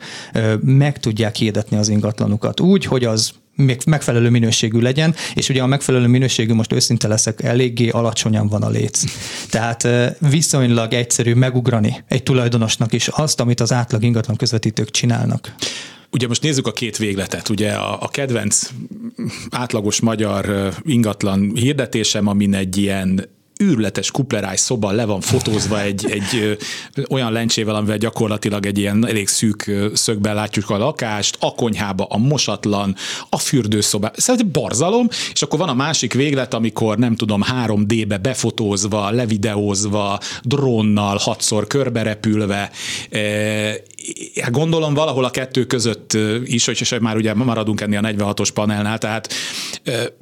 meg tudják hirdetni az ingatlanukat úgy, hogy az még megfelelő minőségű legyen, és ugye a megfelelő minőségű, most őszinte leszek, eléggé alacsonyan van a léc. Tehát viszonylag egyszerű megugrani egy tulajdonosnak is azt, amit az átlag ingatlan közvetítők csinálnak. Ugye most nézzük a két végletet. Ugye a, a kedvenc átlagos magyar ingatlan hirdetésem, amin egy ilyen űrletes kupleráj szoba le van fotózva egy, egy ö, olyan lencsével, amivel gyakorlatilag egy ilyen elég szűk szögben látjuk a lakást, a konyhába, a mosatlan, a fürdőszoba, szóval egy barzalom, és akkor van a másik véglet, amikor nem tudom, 3D-be befotózva, levideózva, drónnal, hatszor körberepülve, e, Hát gondolom valahol a kettő között is, és már ugye maradunk ennél a 46-os panelnál, tehát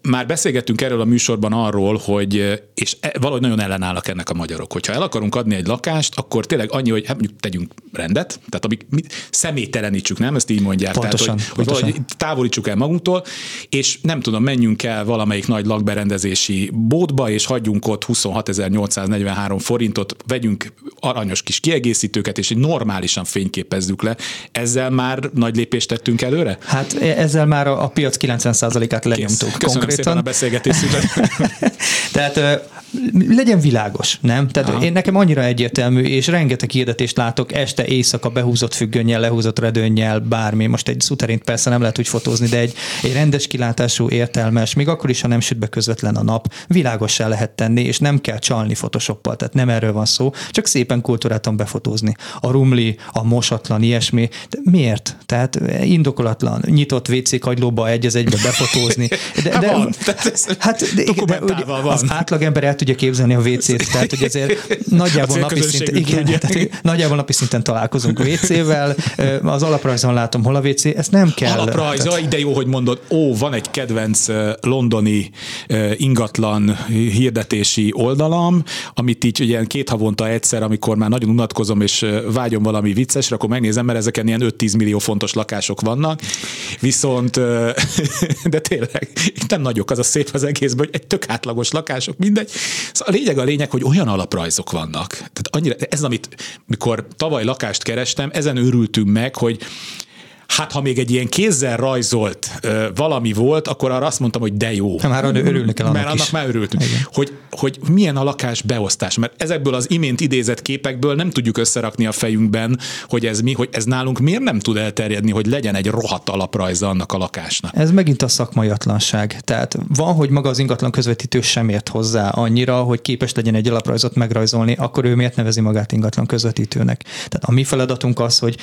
már beszélgettünk erről a műsorban arról, hogy, és e, valahogy nagyon ellenállnak ennek a magyarok, hogyha el akarunk adni egy lakást, akkor tényleg annyi, hogy hát mondjuk tegyünk rendet, tehát amik személytelenítsük, nem? Ezt így mondják. Pontosan, tehát, hogy, pontosan. hogy távolítsuk el magunktól, és nem tudom, menjünk el valamelyik nagy lakberendezési bótba, és hagyjunk ott 26.843 forintot, vegyünk aranyos kis kiegészítőket, és normálisan fényképet képezzük le. Ezzel már nagy lépést tettünk előre? Hát e- ezzel már a, a piac 90%-át lenyomtuk. Köszönöm konkrétan. szépen a beszélgetést. [LAUGHS] Tehát legyen világos, nem? Tehát Aha. én nekem annyira egyértelmű, és rengeteg hirdetést látok este, éjszaka behúzott függönnyel, lehúzott redőnnyel, bármi. Most egy szuterint persze nem lehet úgy fotózni, de egy, egy rendes kilátású, értelmes, még akkor is, ha nem süt be közvetlen a nap, világossá lehet tenni, és nem kell csalni photoshoppal, tehát nem erről van szó, csak szépen kultúrátan befotózni. A rumli, a mosatlan, ilyesmi. De miért? Tehát indokolatlan, nyitott WC kagylóba egy az egybe befotózni. [LAUGHS] De, hát de, van, hát, de, de, de. Az átlagember el tudja képzelni a WC-t, [LAUGHS] tehát hogy azért nagyjából napi szinten, igen, tehát, nagyjából napi szinten találkozunk WC-vel, az alaprajzon látom, hol a WC, ezt nem kell. Alaprajz, tehát... de jó, hogy mondod, ó, van egy kedvenc londoni ingatlan hirdetési oldalam, amit így ugye két havonta egyszer, amikor már nagyon unatkozom és vágyom valami viccesre, akkor megnézem, mert ezeken ilyen 5-10 millió fontos lakások vannak, viszont [LAUGHS] de tényleg nem nagyok az a szép az egészben, hogy egy tök átlagos lakások, mindegy, Szóval a lényeg a lényeg, hogy olyan alaprajzok vannak. Tehát annyira, ez amit, mikor tavaly lakást kerestem, ezen őrültünk meg, hogy Hát, ha még egy ilyen kézzel rajzolt ö, valami volt, akkor arra azt mondtam, hogy de jó. Már örülni kell annak Mert annak is. már örültünk. Hogy, hogy milyen a lakás beosztás. Mert ezekből az imént idézett képekből nem tudjuk összerakni a fejünkben, hogy ez mi, hogy ez nálunk miért nem tud elterjedni, hogy legyen egy rohadt alaprajza annak a lakásnak. Ez megint a szakmaiatlanság. Tehát van, hogy maga az ingatlan közvetítő sem ért hozzá annyira, hogy képes legyen egy alaprajzot megrajzolni, akkor ő miért nevezi magát ingatlan közvetítőnek. Tehát a mi feladatunk az, hogy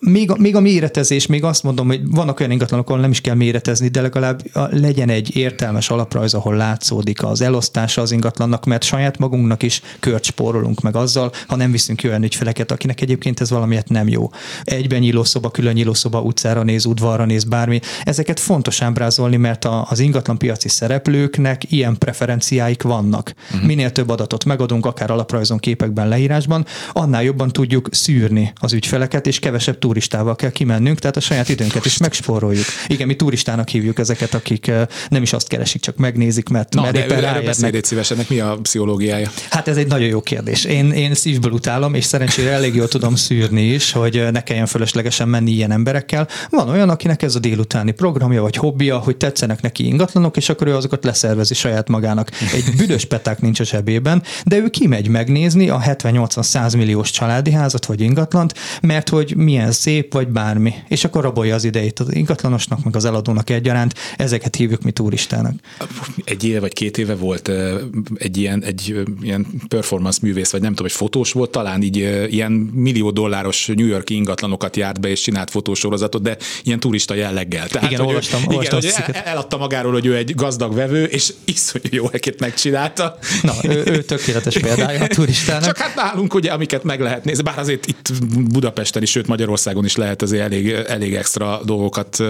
még a, még a méretezés, még azt mondom, hogy vannak olyan ingatlanok, ahol nem is kell méretezni, de legalább legyen egy értelmes alaprajz, ahol látszódik az elosztása az ingatlannak, mert saját magunknak is kört spórolunk meg azzal, ha nem viszünk olyan ügyfeleket, akinek egyébként ez valamiért nem jó. Egyben nyílószoba, külön nyílószoba, utcára néz, udvarra néz, bármi. Ezeket fontos ábrázolni, mert a, az ingatlan piaci szereplőknek ilyen preferenciáik vannak. Uh-huh. Minél több adatot megadunk, akár alaprajzon, képekben, leírásban, annál jobban tudjuk szűrni az ügyfeleket, és kevesebb turistával kell kimennünk, tehát a saját időnket is megspóroljuk. Igen, mi turistának hívjuk ezeket, akik nem is azt keresik, csak megnézik, mert, Na, mert de éppen erről ráérnek. beszélj légy szíves, ennek mi a pszichológiája? Hát ez egy nagyon jó kérdés. Én, én szívből utálom, és szerencsére elég jól tudom szűrni is, hogy ne kelljen fölöslegesen menni ilyen emberekkel. Van olyan, akinek ez a délutáni programja vagy hobbija, hogy tetszenek neki ingatlanok, és akkor ő azokat leszervezi saját magának. Egy büdös peták nincs a zsebében, de ő kimegy megnézni a 70-80-100 milliós családi házat vagy ingatlant, mert hogy milyen szép vagy bármi. És akkor rabolja az idejét az ingatlanosnak, meg az eladónak egyaránt. Ezeket hívjuk mi turistának. Egy éve vagy két éve volt egy ilyen, egy ilyen performance művész, vagy nem tudom, hogy fotós volt, talán így ilyen millió dolláros New Yorki ingatlanokat járt be, és csinált fotósorozatot, de ilyen turista jelleggel. Tehát, Igen, hogy ő- olvastam- igen, olvastam hogy el- eladta magáról, hogy ő egy gazdag vevő, és iszonyú jó ekét megcsinálta. Na, ő, ő tökéletes példája a turistának. Csak hát nálunk ugye, amiket meg lehet nézni, bár azért itt Budapesten is, sőt Magyarországon is lehet azért elég, elég extra dolgokat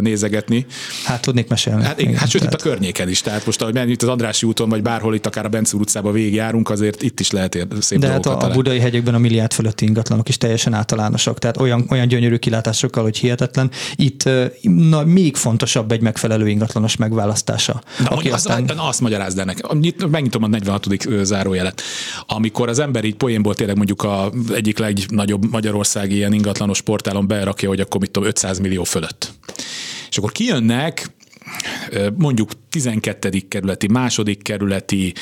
nézegetni. Hát tudnék mesélni. Hát, igen, hát sőt, itt a tehát- környéken is. Tehát most, ahogy menjünk itt az Andrássy úton, vagy bárhol itt akár a Bencúr utcába végigjárunk, azért itt is lehet szép de hát a, a budai hegyekben a milliárd fölötti ingatlanok is teljesen általánosak, tehát olyan, olyan gyönyörű kilátásokkal, hogy hihetetlen. Itt na, még fontosabb egy megfelelő ingatlanos megválasztása. Na, aki aztán... azt, azt magyarázd. Nyit- Megnyitom a 46. ö, zárójelet. Amikor az ember így poénból tényleg mondjuk a egyik legnagyobb magyarországi ilyen ingatlanos portálon berakja, hogy akkor mit tudom, 500 millió fölött. És akkor kijönnek mondjuk 12. kerületi, második kerületi,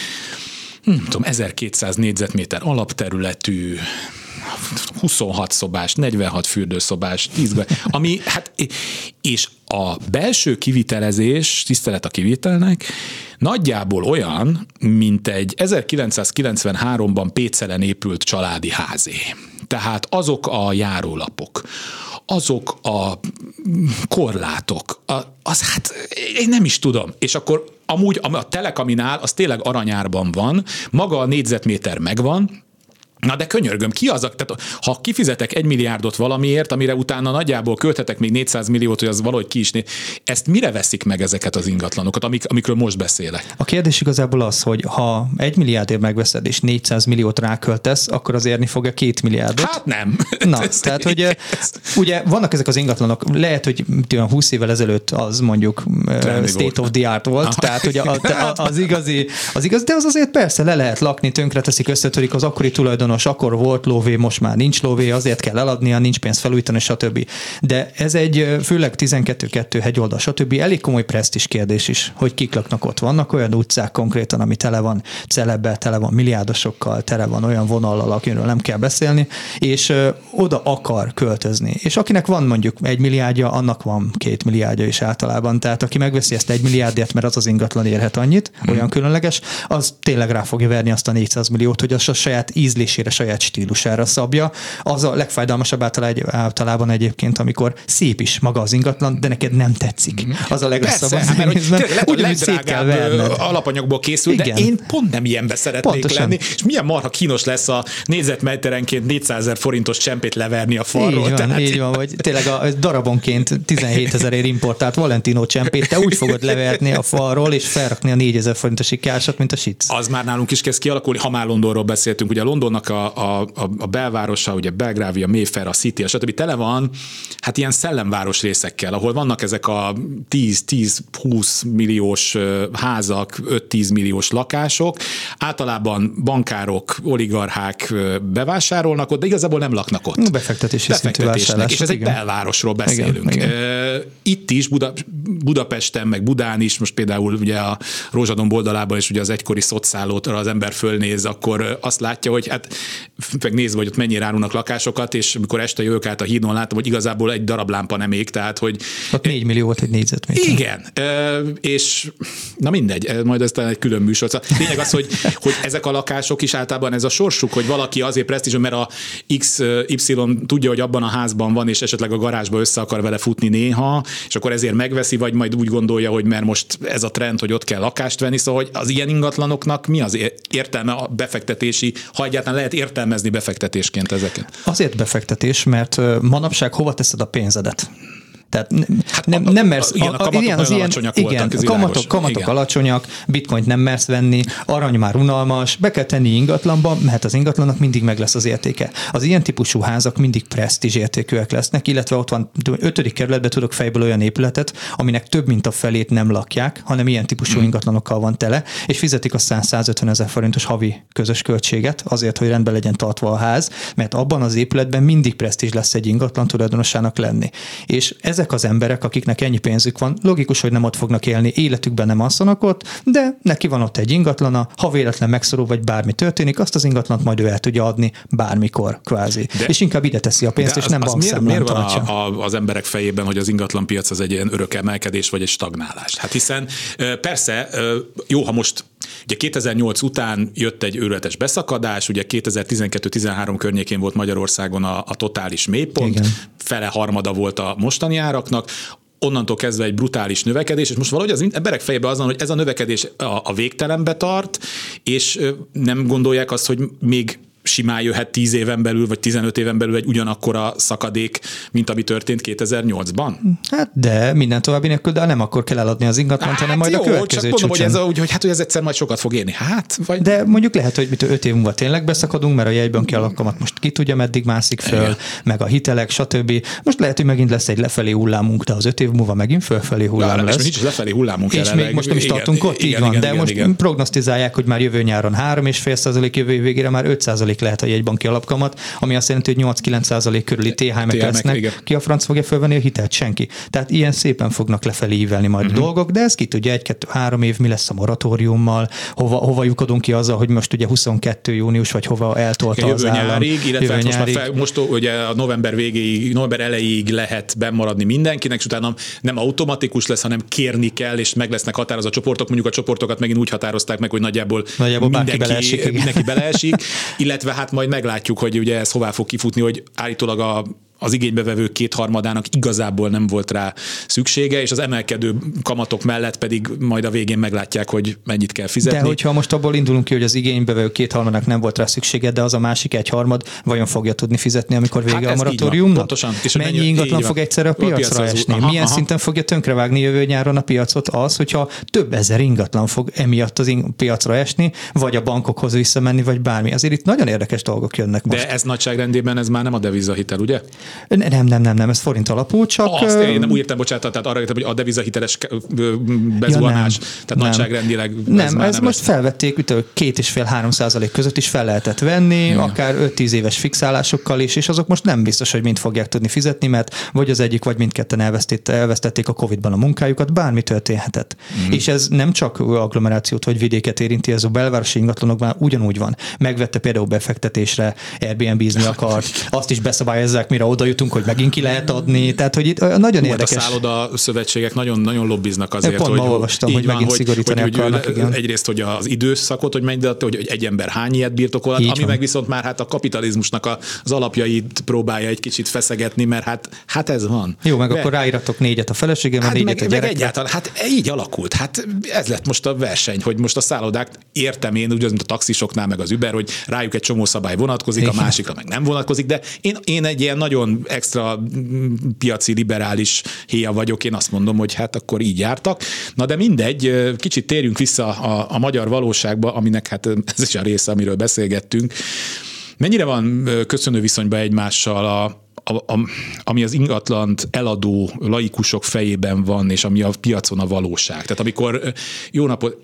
nem tudom, 1200 négyzetméter alapterületű, 26 szobás, 46 fürdőszobás, 10 be, ami hát, és a belső kivitelezés, tisztelet a kivitelnek, nagyjából olyan, mint egy 1993-ban Pécelen épült családi házé. Tehát azok a járólapok, azok a korlátok, az hát én nem is tudom. És akkor amúgy a telekaminál az tényleg aranyárban van, maga a négyzetméter megvan, Na de könyörgöm, ki az, a, tehát ha kifizetek egy milliárdot valamiért, amire utána nagyjából költhetek még 400 milliót, hogy az valahogy ki is né, ezt mire veszik meg ezeket az ingatlanokat, amik, amikről most beszélek? A kérdés igazából az, hogy ha egy milliárdért megveszed és 400 milliót ráköltesz, akkor az érni fog-e két milliárdot? Hát nem. Na, [LAUGHS] Ez- tehát, hogy ö, ugye vannak ezek az ingatlanok, lehet, hogy olyan 20 évvel ezelőtt az mondjuk Trendy state volt. of the art volt, Aha. tehát hogy a, a, az [LAUGHS] igazi, az igaz, de az azért persze le lehet lakni, tönkre teszik, összetörik az akkori tulajdonos, akkor volt lóvé, most már nincs lóvé, azért kell eladnia, nincs pénz felújítani, stb. De ez egy főleg 12-2 hegyoldal, stb. elég komoly presztis kérdés is, hogy kik laknak ott. Vannak olyan utcák konkrétan, ami tele van celebbel, tele van milliárdosokkal, tele van olyan vonallal, akiről nem kell beszélni, és oda akar költözni. És akinek van mondjuk egy milliárdja, annak van két milliárdja is általában. Tehát aki megveszi ezt egy milliárdért, mert az az ingatlan érhet annyit, hmm. olyan különleges, az tényleg rá fogja verni azt a 400 milliót, hogy az a saját ízlésére, saját stílusára szabja. Az a legfájdalmasabb általában, egyébként, amikor szép is maga az ingatlan, de neked nem tetszik. Az a legrosszabb Persze, az hát, mert hogy tényleg Ugyanúgy szét kell verned. alapanyagból készül, de Igen. én pont nem ilyenbe szeretnék Pontosan. lenni, és milyen marha kínos lesz a négyzetméterenként 400 ezer forintos csempét leverni a falról. Így van, tehát- így van, vagy tényleg a darabonként 17 ezerért importált Valentino csempét, te úgy fogod leverni a falról, és felrakni a 4000 forintos ikásat, mint a sic. az már nálunk is kezd kialakulni, ha már Londonról beszéltünk. Ugye a Londonnak Londonnak a, a, a belvárosa, ugye Belgrávia, Mayfair, a City, stb. tele van hát ilyen szellemváros részekkel, ahol vannak ezek a 10-10-20 milliós házak, 5-10 milliós lakások, általában bankárok, oligarchák bevásárolnak ott, de igazából nem laknak ott. Befektetési Befektetésnek, és ez igen. egy belvárosról beszélünk. Igen, igen. Itt is, Buda, Budapesten, meg Budán is, most például ugye a Rózsadon oldalában is ugye az egykori szociálótra az ember fölnéz, akkor azt látja, hogy hát meg nézve, hogy ott mennyire árulnak lakásokat, és amikor este jövök át a hídon, látom, hogy igazából egy darab lámpa nem ég, tehát hogy... Ott 4 millió volt egy négyzetméter. Igen, és na mindegy, majd ez egy külön műsor. Szóval lényeg az, hogy, hogy ezek a lakások is általában ez a sorsuk, hogy valaki azért presztízs, mert a XY tudja, hogy abban a házban van, és esetleg a garázsba össze akar vele futni néha, és akkor ezért megveszi, vagy majd úgy gondolja, hogy mert most ez a trend, hogy ott kell lakást venni, szóval hogy az ilyen ingatlanoknak mi az értelme a befektetési, ha egyáltalán lehet értelmezni befektetésként ezeket? Azért befektetés, mert manapság hova teszed a pénzedet? Tehát hát nem, nem mersz, igen, a, a kamatok az ilyen, igen, voltak, kamatok, kamatok igen. alacsonyak, bitcoint nem mersz venni, arany már unalmas, be kell tenni ingatlanba, mert az ingatlannak mindig meg lesz az értéke. Az ilyen típusú házak mindig presztízs értékűek lesznek, illetve ott van ötödik kerületben tudok fejből olyan épületet, aminek több mint a felét nem lakják, hanem ilyen típusú hmm. ingatlanokkal van tele, és fizetik a 150 ezer forintos havi közös költséget azért, hogy rendben legyen tartva a ház, mert abban az épületben mindig presztízs lesz egy ingatlan tulajdonosának lenni. És ez ezek az emberek, akiknek ennyi pénzük van, logikus, hogy nem ott fognak élni, életükben nem alszanak ott, de neki van ott egy ingatlana, ha véletlen megszorul, vagy bármi történik, azt az ingatlant majd ő el tudja adni bármikor, kvázi. De, és inkább ide teszi a pénzt, és nem bankszámlán miért, miért van a, a, az emberek fejében, hogy az ingatlan piac az egy ilyen örök emelkedés, vagy egy stagnálás? Hát hiszen persze, jó, ha most Ugye 2008 után jött egy őrületes beszakadás, ugye 2012-13 környékén volt Magyarországon a, a totális mélypont, Igen. fele harmada volt a mostani áraknak, onnantól kezdve egy brutális növekedés, és most valahogy az emberek fejében az van, hogy ez a növekedés a, a végtelenbe tart, és nem gondolják azt, hogy még simán jöhet 10 éven belül, vagy 15 éven belül egy ugyanakkora szakadék, mint ami történt 2008-ban? Hát de minden további nélkül, de nem akkor kell eladni az ingatlant, hát hanem majd jó, a következő csak mondom, hogy, ez a, hogy, hogy, hát, hogy ez egyszer majd sokat fog érni. Hát, vagy... De mondjuk lehet, hogy mit 5 év múlva tényleg beszakadunk, mert a jegyben ki alakamat most ki tudja, meddig mászik föl, Igen. meg a hitelek, stb. Most lehet, hogy megint lesz egy lefelé hullámunk, de az 5 év múlva megint fölfelé hullám lesz. És nincs lefelé hullámunk És még most nem is tartunk ott, így van, de most prognosztizálják, hogy már jövő nyáron 3,5 jövő végére már 5 lehet a jegybanki alapkamat, ami azt jelenti, hogy 8-9 körüli THM-ek lesznek. Ki a franc fogja fölvenni a hitelt? Senki. Tehát ilyen szépen fognak lefelé ívelni majd uh-huh. dolgok, de ez ki tudja, egy-kettő-három év mi lesz a moratóriummal, hova, hova lyukadunk ki azzal, hogy most ugye 22 június, vagy hova eltolta jövő az állam. Nyárig, illetve jövő most, nyárig. Már fel, most ugye a november végéig, november elejéig lehet bemaradni mindenkinek, és utána nem automatikus lesz, hanem kérni kell, és meg lesznek határozó csoportok. Mondjuk a csoportokat megint úgy határozták meg, hogy nagyjából, nagyjából mindenki, beleesik, mindenki beleesik, illetve [LAUGHS] hát majd majd meglátjuk, hogy ugye ez hová fog kifutni, hogy állítólag a az igénybevevők kétharmadának igazából nem volt rá szüksége, és az emelkedő kamatok mellett pedig majd a végén meglátják, hogy mennyit kell fizetni. De hogyha most abból indulunk ki, hogy az igénybevevők kétharmadának nem volt rá szüksége, de az a másik egyharmad vajon fogja tudni fizetni, amikor vége hát a moratóriumnak? Pontosan. És mennyi, mennyi ingatlan fog egyszerre a piacra, a piacra esni? Aha, Milyen aha. szinten fogja tönkrevágni jövő nyáron a piacot az, hogyha több ezer ingatlan fog emiatt az piacra esni, vagy a bankokhoz visszamenni, vagy bármi. Azért itt nagyon érdekes dolgok jönnek most. De ez nagyságrendében ez már nem a devizahitel, ugye? Nem, nem, nem, nem, ez forint alapú, csak... Azt én nem úgy értem, bocsánat, tehát arra értem, hogy a devizahiteles bezuhanás, ja, tehát nem, nagyságrendileg... Nem, ez, ez nem most lesz. felvették, ütő, két és fél három százalék között is fel lehetett venni, ja. akár 5-10 éves fixálásokkal is, és azok most nem biztos, hogy mind fogják tudni fizetni, mert vagy az egyik, vagy mindketten elvesztették, elvesztették a Covid-ban a munkájukat, bármi történhetett. Mm. És ez nem csak agglomerációt vagy vidéket érinti, ez a belvárosi ingatlanokban ugyanúgy van. Megvette például befektetésre, Airbnb-zni akart, [LAUGHS] azt is beszabályozzák, mire oda jutunk, hogy megint ki lehet adni. Tehát, hogy itt nagyon Hú, érdekes. a szálloda szövetségek nagyon, nagyon lobbiznak azért, Pont hogy, ma olvastam, hogy megint hogy, szigorítani hogy, akarnak, hogy, igen. Egyrészt, hogy az időszakot, hogy menj, de hogy egy ember hány ilyet birtokol, ami van. meg viszont már hát a kapitalizmusnak az alapjait próbálja egy kicsit feszegetni, mert hát, hát ez van. Jó, meg Be... akkor ráiratok négyet a feleségem, hát négyet meg, a meg egyáltalán, hát így alakult. Hát ez lett most a verseny, hogy most a szállodák értem én, úgy, mint a taxisoknál, meg az Uber, hogy rájuk egy csomó szabály vonatkozik, a másikra meg nem vonatkozik, de én, én egy ilyen nagyon extra piaci liberális héja vagyok, én azt mondom, hogy hát akkor így jártak. Na de mindegy, kicsit térjünk vissza a, a magyar valóságba, aminek hát ez is a része, amiről beszélgettünk. Mennyire van köszönő viszonyban egymással a, a, a, ami az ingatlant eladó laikusok fejében van, és ami a piacon a valóság. Tehát amikor jó napot,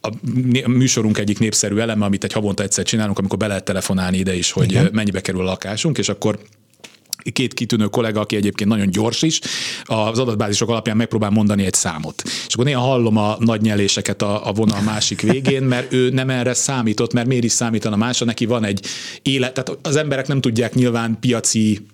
a műsorunk egyik népszerű eleme, amit egy havonta egyszer csinálunk, amikor be lehet telefonálni ide is, hogy Igen. mennyibe kerül a lakásunk, és akkor két kitűnő kollega, aki egyébként nagyon gyors is, az adatbázisok alapján megpróbál mondani egy számot. És akkor néha hallom a nagy nyeléseket a, a vonal másik végén, mert ő nem erre számított, mert miért is számítana másra, neki van egy élet, tehát az emberek nem tudják nyilván piaci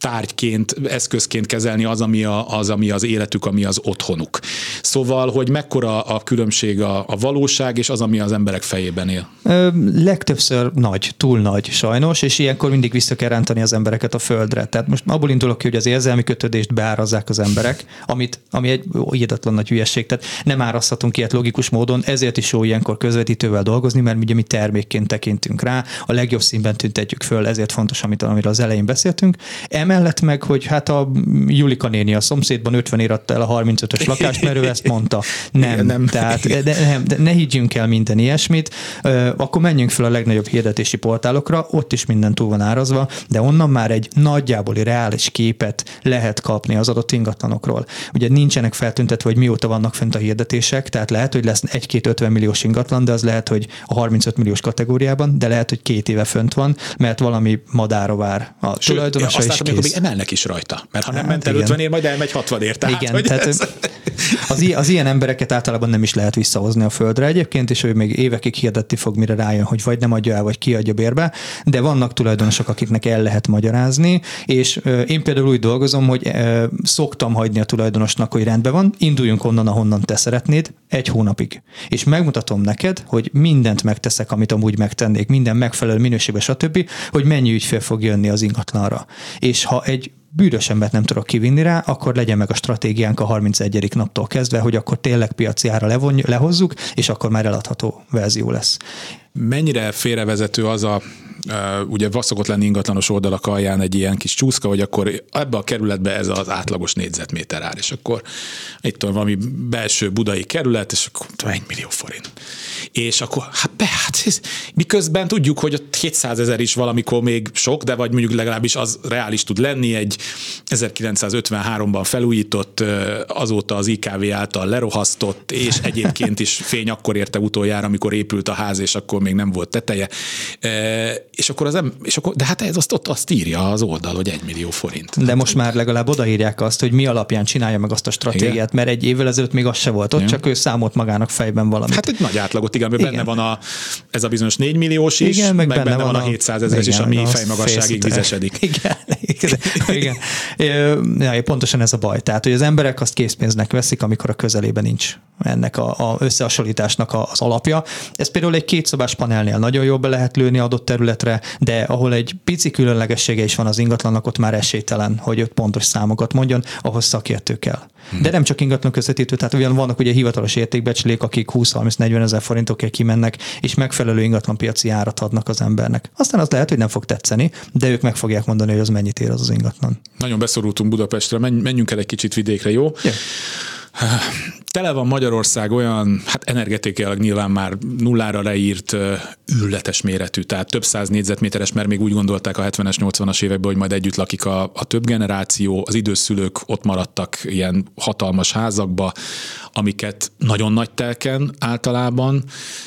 tárgyként, eszközként kezelni az, ami, a, az, ami az életük, ami az otthonuk. Szóval, hogy mekkora a különbség a, a valóság és az, ami az emberek fejében él? Ö, legtöbbször nagy, túl nagy sajnos, és ilyenkor mindig vissza kell rántani az embereket a földre. Tehát most abból indulok ki, hogy az érzelmi kötődést beárazzák az emberek, amit, ami egy hihetetlen nagy hülyeség. Tehát nem árazhatunk ilyet logikus módon, ezért is jó ilyenkor közvetítővel dolgozni, mert ugye mi termékként tekintünk rá, a legjobb színben tüntetjük föl, ezért fontos, amit, amiről az elején beszéltünk. Emellett meg, hogy hát a Julika néni a szomszédban 50 ér el a 35-ös lakást, mert ő ezt mondta. Nem, Igen, nem. Tehát de, nem, de ne higgyünk el minden ilyesmit. Akkor menjünk fel a legnagyobb hirdetési portálokra, ott is minden túl van árazva, de onnan már egy nagyjáboli reális képet lehet kapni az adott ingatlanokról. Ugye nincsenek feltüntetve, hogy mióta vannak fent a hirdetések, tehát lehet, hogy lesz egy-két 50 milliós ingatlan, de az lehet, hogy a 35 milliós kategóriában, de lehet, hogy két éve fönt van, mert valami madára vár a tulajdonosa is kész. még emelnek is rajta, mert ha nem hát ment el 50 ér, majd elmegy 60 ér. Tehát, igen, tehát ez... az, az ilyen embereket általában nem is lehet visszahozni a földre egyébként, és ő még évekig hirdetni fog, mire rájön, hogy vagy nem adja el, vagy kiadja bérbe, de vannak tulajdonosok, akiknek el lehet magyarázni, és én például úgy dolgozom, hogy szoktam hagyni a tulajdonosnak, hogy rendben van, induljunk onnan, ahonnan te szeretnéd, egy hónapig. És megmutatom neked, hogy mindent megteszek, amit amúgy megtennék, minden megfelelő minőségben, stb., hogy mennyi ügyfél fog jönni az ingatlanra. És ha egy bűnös embert nem tudok kivinni rá, akkor legyen meg a stratégiánk a 31. naptól kezdve, hogy akkor tényleg piaci ára levonj, lehozzuk, és akkor már eladható verzió lesz. Mennyire félrevezető az a ugye szokott lenni ingatlanos oldalak alján egy ilyen kis csúszka, hogy akkor ebbe a kerületbe ez az átlagos négyzetméter ár, és akkor itt van valami belső budai kerület, és akkor 1 millió forint. És akkor, hát be, hát ez, miközben tudjuk, hogy a 700 ezer is valamikor még sok, de vagy mondjuk legalábbis az reális tud lenni, egy 1953-ban felújított, azóta az IKV által lerohasztott, és egyébként is fény akkor érte utoljára, amikor épült a ház, és akkor még nem volt teteje és akkor az em, és akkor, de hát ez azt ott azt írja az oldal, hogy egy millió forint. De most már legalább odaírják azt, hogy mi alapján csinálja meg azt a stratégiát, igen. mert egy évvel ezelőtt még az se volt ott, igen. csak ő számolt magának fejben valamit. Hát egy nagy átlagot, igen, mert igen. benne van a, ez a bizonyos 4 milliós is, igen, meg, meg benne, benne van a 700 ezer is, ami fejmagasságig vizesedik. [LAUGHS] Igen, igen. igen. Ja, pontosan ez a baj. Tehát, hogy az emberek azt készpénznek veszik, amikor a közelében nincs ennek a, a összehasonlításnak az alapja. Ez például egy kétszobás panelnél nagyon jól be lehet lőni adott területre, de ahol egy pici különlegessége is van az ingatlannak, ott már esélytelen, hogy ott pontos számokat mondjon, ahhoz szakértő kell. Hmm. De nem csak ingatlan közvetítő, tehát olyan vannak ugye hivatalos értékbecslék, akik 20-30-40 ezer forintokért kimennek, és megfelelő ingatlan piaci árat adnak az embernek. Aztán az lehet, hogy nem fog tetszeni, de ők meg fogják mondani, hogy az mennyit ér az az ingatlan. Nagyon beszorultunk Budapestre, menjünk el egy kicsit vidékre, jó? Yeah. Tele van Magyarország olyan, hát energetikailag nyilván már nullára leírt ülletes méretű, tehát több száz négyzetméteres, mert még úgy gondolták a 70-es, 80-as években, hogy majd együtt lakik a, a több generáció, az időszülők ott maradtak ilyen hatalmas házakba, amiket nagyon nagy telken általában.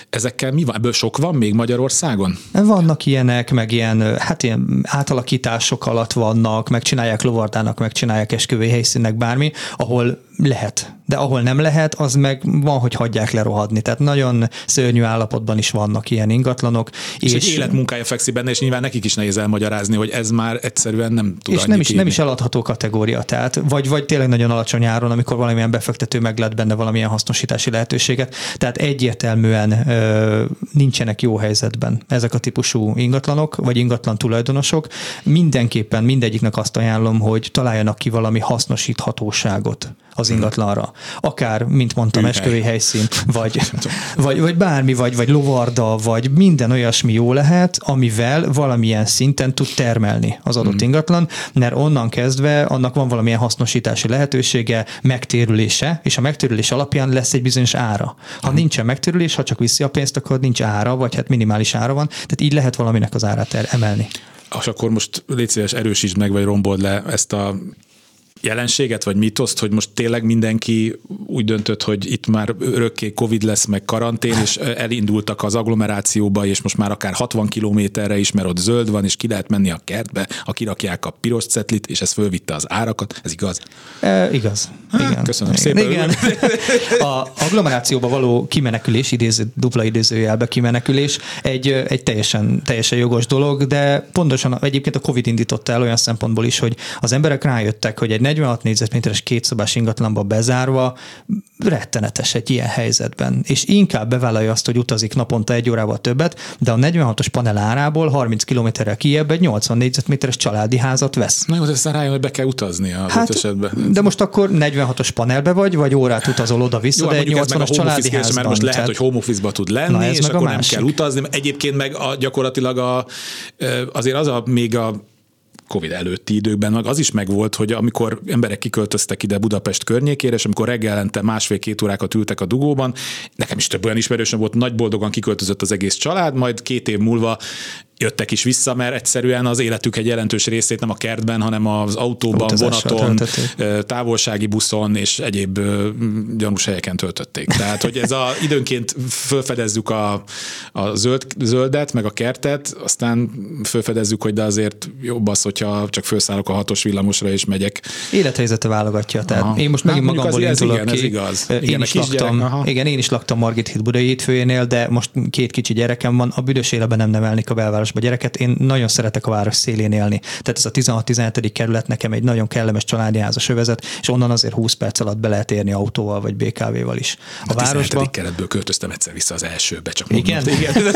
Ezekkel mi van? Ebből sok van még Magyarországon? Vannak ilyenek, meg ilyen, hát ilyen átalakítások alatt vannak, megcsinálják lovardának, megcsinálják esküvői helyszínek, bármi, ahol lehet. De ahol nem lehet, az meg van, hogy hagyják lerohadni. Tehát nagyon szörnyű állapotban is vannak ilyen ingatlanok. És, és egy életmunkája fekszik benne, és nyilván nekik is nehéz elmagyarázni, hogy ez már egyszerűen nem tud És nem is, nem is eladható kategória. Tehát vagy, vagy tényleg nagyon alacsony áron, amikor valamilyen befektető meglát benne valamilyen hasznosítási lehetőséget. Tehát egyértelműen ö, nincsenek jó helyzetben ezek a típusú ingatlanok, vagy ingatlan tulajdonosok. Mindenképpen mindegyiknek azt ajánlom, hogy találjanak ki valami hasznosíthatóságot az ingatlanra. Akár, mint mondtam, Műhely. eskövi helyszín, vagy, vagy, vagy bármi, vagy, vagy lovarda, vagy minden olyasmi jó lehet, amivel valamilyen szinten tud termelni az adott Mm. ingatlan, mert onnan kezdve annak van valamilyen hasznosítási lehetősége, megtérülése, és a megtérülés alapján lesz egy bizonyos ára. Ha nincsen megtérülés, ha csak viszi a pénzt, akkor nincs ára, vagy hát minimális ára van, tehát így lehet valaminek az árát el- emelni. És akkor most légy szíves, erősítsd meg, vagy rombold le ezt a jelenséget, vagy mitoszt, hogy most tényleg mindenki úgy döntött, hogy itt már örökké Covid lesz, meg karantén, és elindultak az agglomerációba, és most már akár 60 kilométerre is, mert ott zöld van, és ki lehet menni a kertbe, ha kirakják a piros cetlit, és ez fölvitte az árakat. Ez igaz? E, igaz. Igen. köszönöm igen. szépen. Igen. A agglomerációba való kimenekülés, idéző, dupla idézőjelbe kimenekülés egy, egy teljesen, teljesen jogos dolog, de pontosan egyébként a Covid indította el olyan szempontból is, hogy az emberek rájöttek, hogy egy 46 négyzetméteres kétszobás ingatlanba bezárva rettenetes egy ilyen helyzetben, és inkább bevállalja azt, hogy utazik naponta egy órával többet, de a 46-os panel árából 30 kilométerrel kijebb egy 80 négyzetméteres családi házat vesz. Na jó, de aztán rájön, hogy be kell utazni az hát, esetben. de most akkor 46-os panelbe vagy, vagy órát utazol oda-vissza, Jó, de hát egy ez meg 80-as a home családi office házban. mert most lehet, hogy home office-ba tud lenni, Na, és a akkor nem másik. kell utazni. Egyébként meg a, gyakorlatilag a, azért az a még a Covid előtti időkben meg az is megvolt, hogy amikor emberek kiköltöztek ide Budapest környékére, és amikor reggelente másfél-két órákat ültek a dugóban, nekem is több olyan ismerősöm volt, nagy boldogan kiköltözött az egész család, majd két év múlva jöttek is vissza, mert egyszerűen az életük egy jelentős részét nem a kertben, hanem az autóban, vonaton, töltötték. távolsági buszon és egyéb gyanús helyeken töltötték. Tehát, hogy ez a, [LAUGHS] időnként felfedezzük a, a zöld, zöldet, meg a kertet, aztán felfedezzük, hogy de azért jobb az, hogyha csak felszállok a hatos villamosra és megyek. Élethelyzete válogatja. Tehát Aha. én most megint Hát magamból az- ez indulok igen, ki. ez igaz. Én Igen, is laktam, aha. igen, én is laktam Margit híd Budai hétfőjénél, de most két kicsi gyerekem van, a büdös életben nem nevelnék a belvárosba gyereket. Én nagyon szeretek a város szélén élni. Tehát ez a 16-17. kerület nekem egy nagyon kellemes családi házas övezet, és onnan azért 20 perc alatt be lehet érni autóval vagy BKV-val is. A, A városba. 17. keretből költöztem egyszer vissza az elsőbe, csak Igen? mondom. Igen.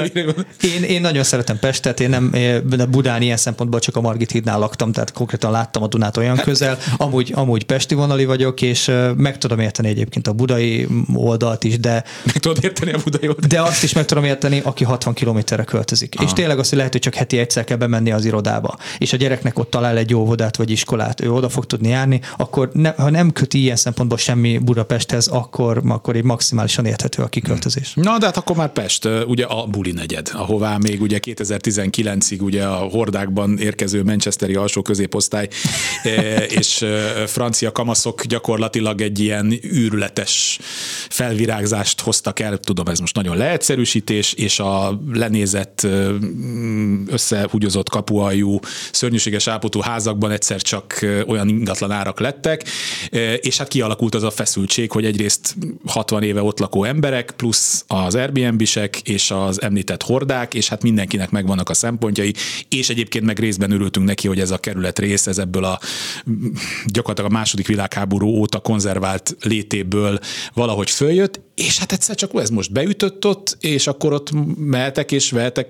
[LAUGHS] Én, én nagyon szeretem Pestet, én nem de Budán ilyen szempontból csak a Margit hídnál laktam, tehát konkrétan láttam a Dunát olyan közel. Amúgy, amúgy pesti vonali vagyok, és meg tudom érteni egyébként a budai oldalt is, de Meg tudod érteni a budai oldalt? de azt is meg tudom érteni, aki 60 kilométerre költözik. És tényleg azt, hogy lehet, hogy csak heti egyszer kell bemenni az irodába, és a gyereknek ott talál egy óvodát vagy iskolát, ő oda fog tudni járni, akkor ne, ha nem köti ilyen szempontból semmi Budapesthez, akkor, akkor egy maximálisan érthető a kiköltözés. Na, de hát akkor már Pest, ugye a buli negyed, ahová még ugye 2019-ig ugye a hordákban érkező manchesteri alsó középosztály [LAUGHS] és francia kamaszok gyakorlatilag egy ilyen űrletes felvirágzást hoztak el, tudom, ez most nagyon leegyszerűsítés, és a lenézett, eh, összehugyozott kapuajú, szörnyűséges állapotú házakban egyszer csak olyan ingatlan árak lettek, és hát kialakult az a feszültség, hogy egyrészt 60 éve ott lakó emberek, plusz az Airbnb-sek és az említett hordák, és hát mindenkinek megvannak a szempontjai, és egyébként meg részben örültünk neki, hogy ez a kerület rész, ez ebből a gyakorlatilag a második világháború óta konzervált létéből valahogy följött, és hát egyszer csak ez most beütött ott, és akkor ott mehetek és vehetek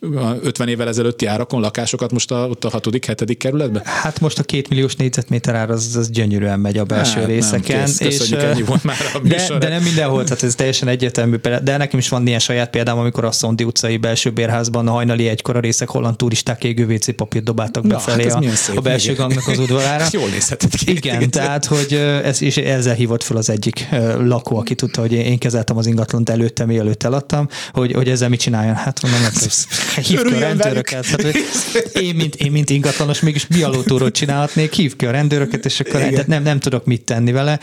a 50 évvel ezelőtti árakon lakásokat most a, ott a hatodik, hetedik kerületben? Hát most a két milliós négyzetméter ár az, az gyönyörűen megy a belső Hát nem, részeken. kész, köszönjük, ennyi volt már a de, de nem mindenhol, tehát ez teljesen egyértelmű. De nekem is van ilyen saját példám, amikor a Szondi utcai belső bérházban a hajnali egykor a részek holland turisták égő WC papírt dobáltak Na, hát a, szép, a belső igen. gangnak az udvarára. [LAUGHS] Jól nézhetett ki. Igen, tehát, hogy ez, és ezzel hívott fel az egyik lakó, aki tudta, hogy én kezeltem az ingatlant előtte, mielőtt eladtam, hogy, hogy ezzel mit csináljon. Hát mondom, hát, hív ki a rendőröket. Hát, én, mint, én, mint ingatlanos, mégis bialótúrót csinálhatnék, hív ki a rendőröket, és akkor tehát nem, nem tudok mit tenni vele.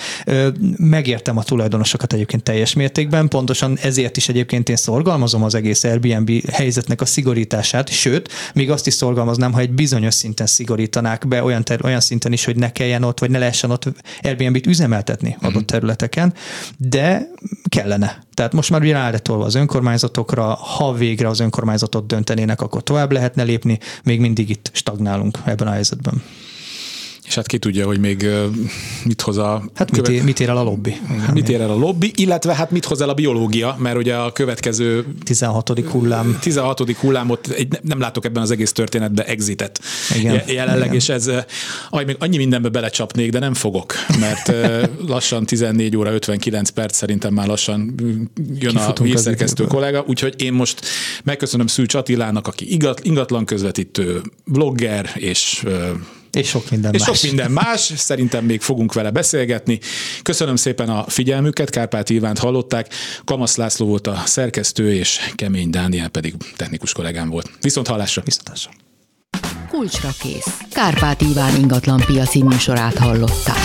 Megértem a tulajdonosokat egyébként teljes mértékben, pontosan ezért is egyébként én szorgalmazom az egész Airbnb helyzetnek a szigorítását, sőt, még azt is szorgalmaznám, ha egy bizonyos szinten szigorítanák be olyan, ter- olyan szinten is, hogy ne kelljen ott, vagy ne lehessen ott Airbnb-t üzemeltetni adott területeken, de kellene. Tehát most már ugye rá lett tolva az önkormányzatokra, ha végre az önkormányzatot döntenének, akkor tovább lehetne lépni, még mindig itt stagnálunk ebben a helyzetben. És hát ki tudja, hogy még mit hoz a... Hát követ... mit, ér, mit ér el a lobby? Igen, mit ér el a lobby, illetve hát mit hoz el a biológia, mert ugye a következő... 16. hullám. 16. hullámot egy, nem látok ebben az egész történetben exitet Igen. jelenleg, Igen. és ez aj, még annyi mindenbe belecsapnék, de nem fogok, mert lassan 14 óra 59 perc szerintem már lassan jön Kifutunk a hírszerkesztő kollega, úgyhogy én most megköszönöm Szűcs Attilának, aki ingatlan közvetítő, blogger és és sok minden és más. sok minden más, szerintem még fogunk vele beszélgetni. Köszönöm szépen a figyelmüket, Kárpát Ivánt hallották, Kamasz László volt a szerkesztő, és Kemény Dániel pedig technikus kollégám volt. Viszont hallásra! Viszont hallásra! Kulcsra kész. Kárpát Iván ingatlan piaci műsorát hallották.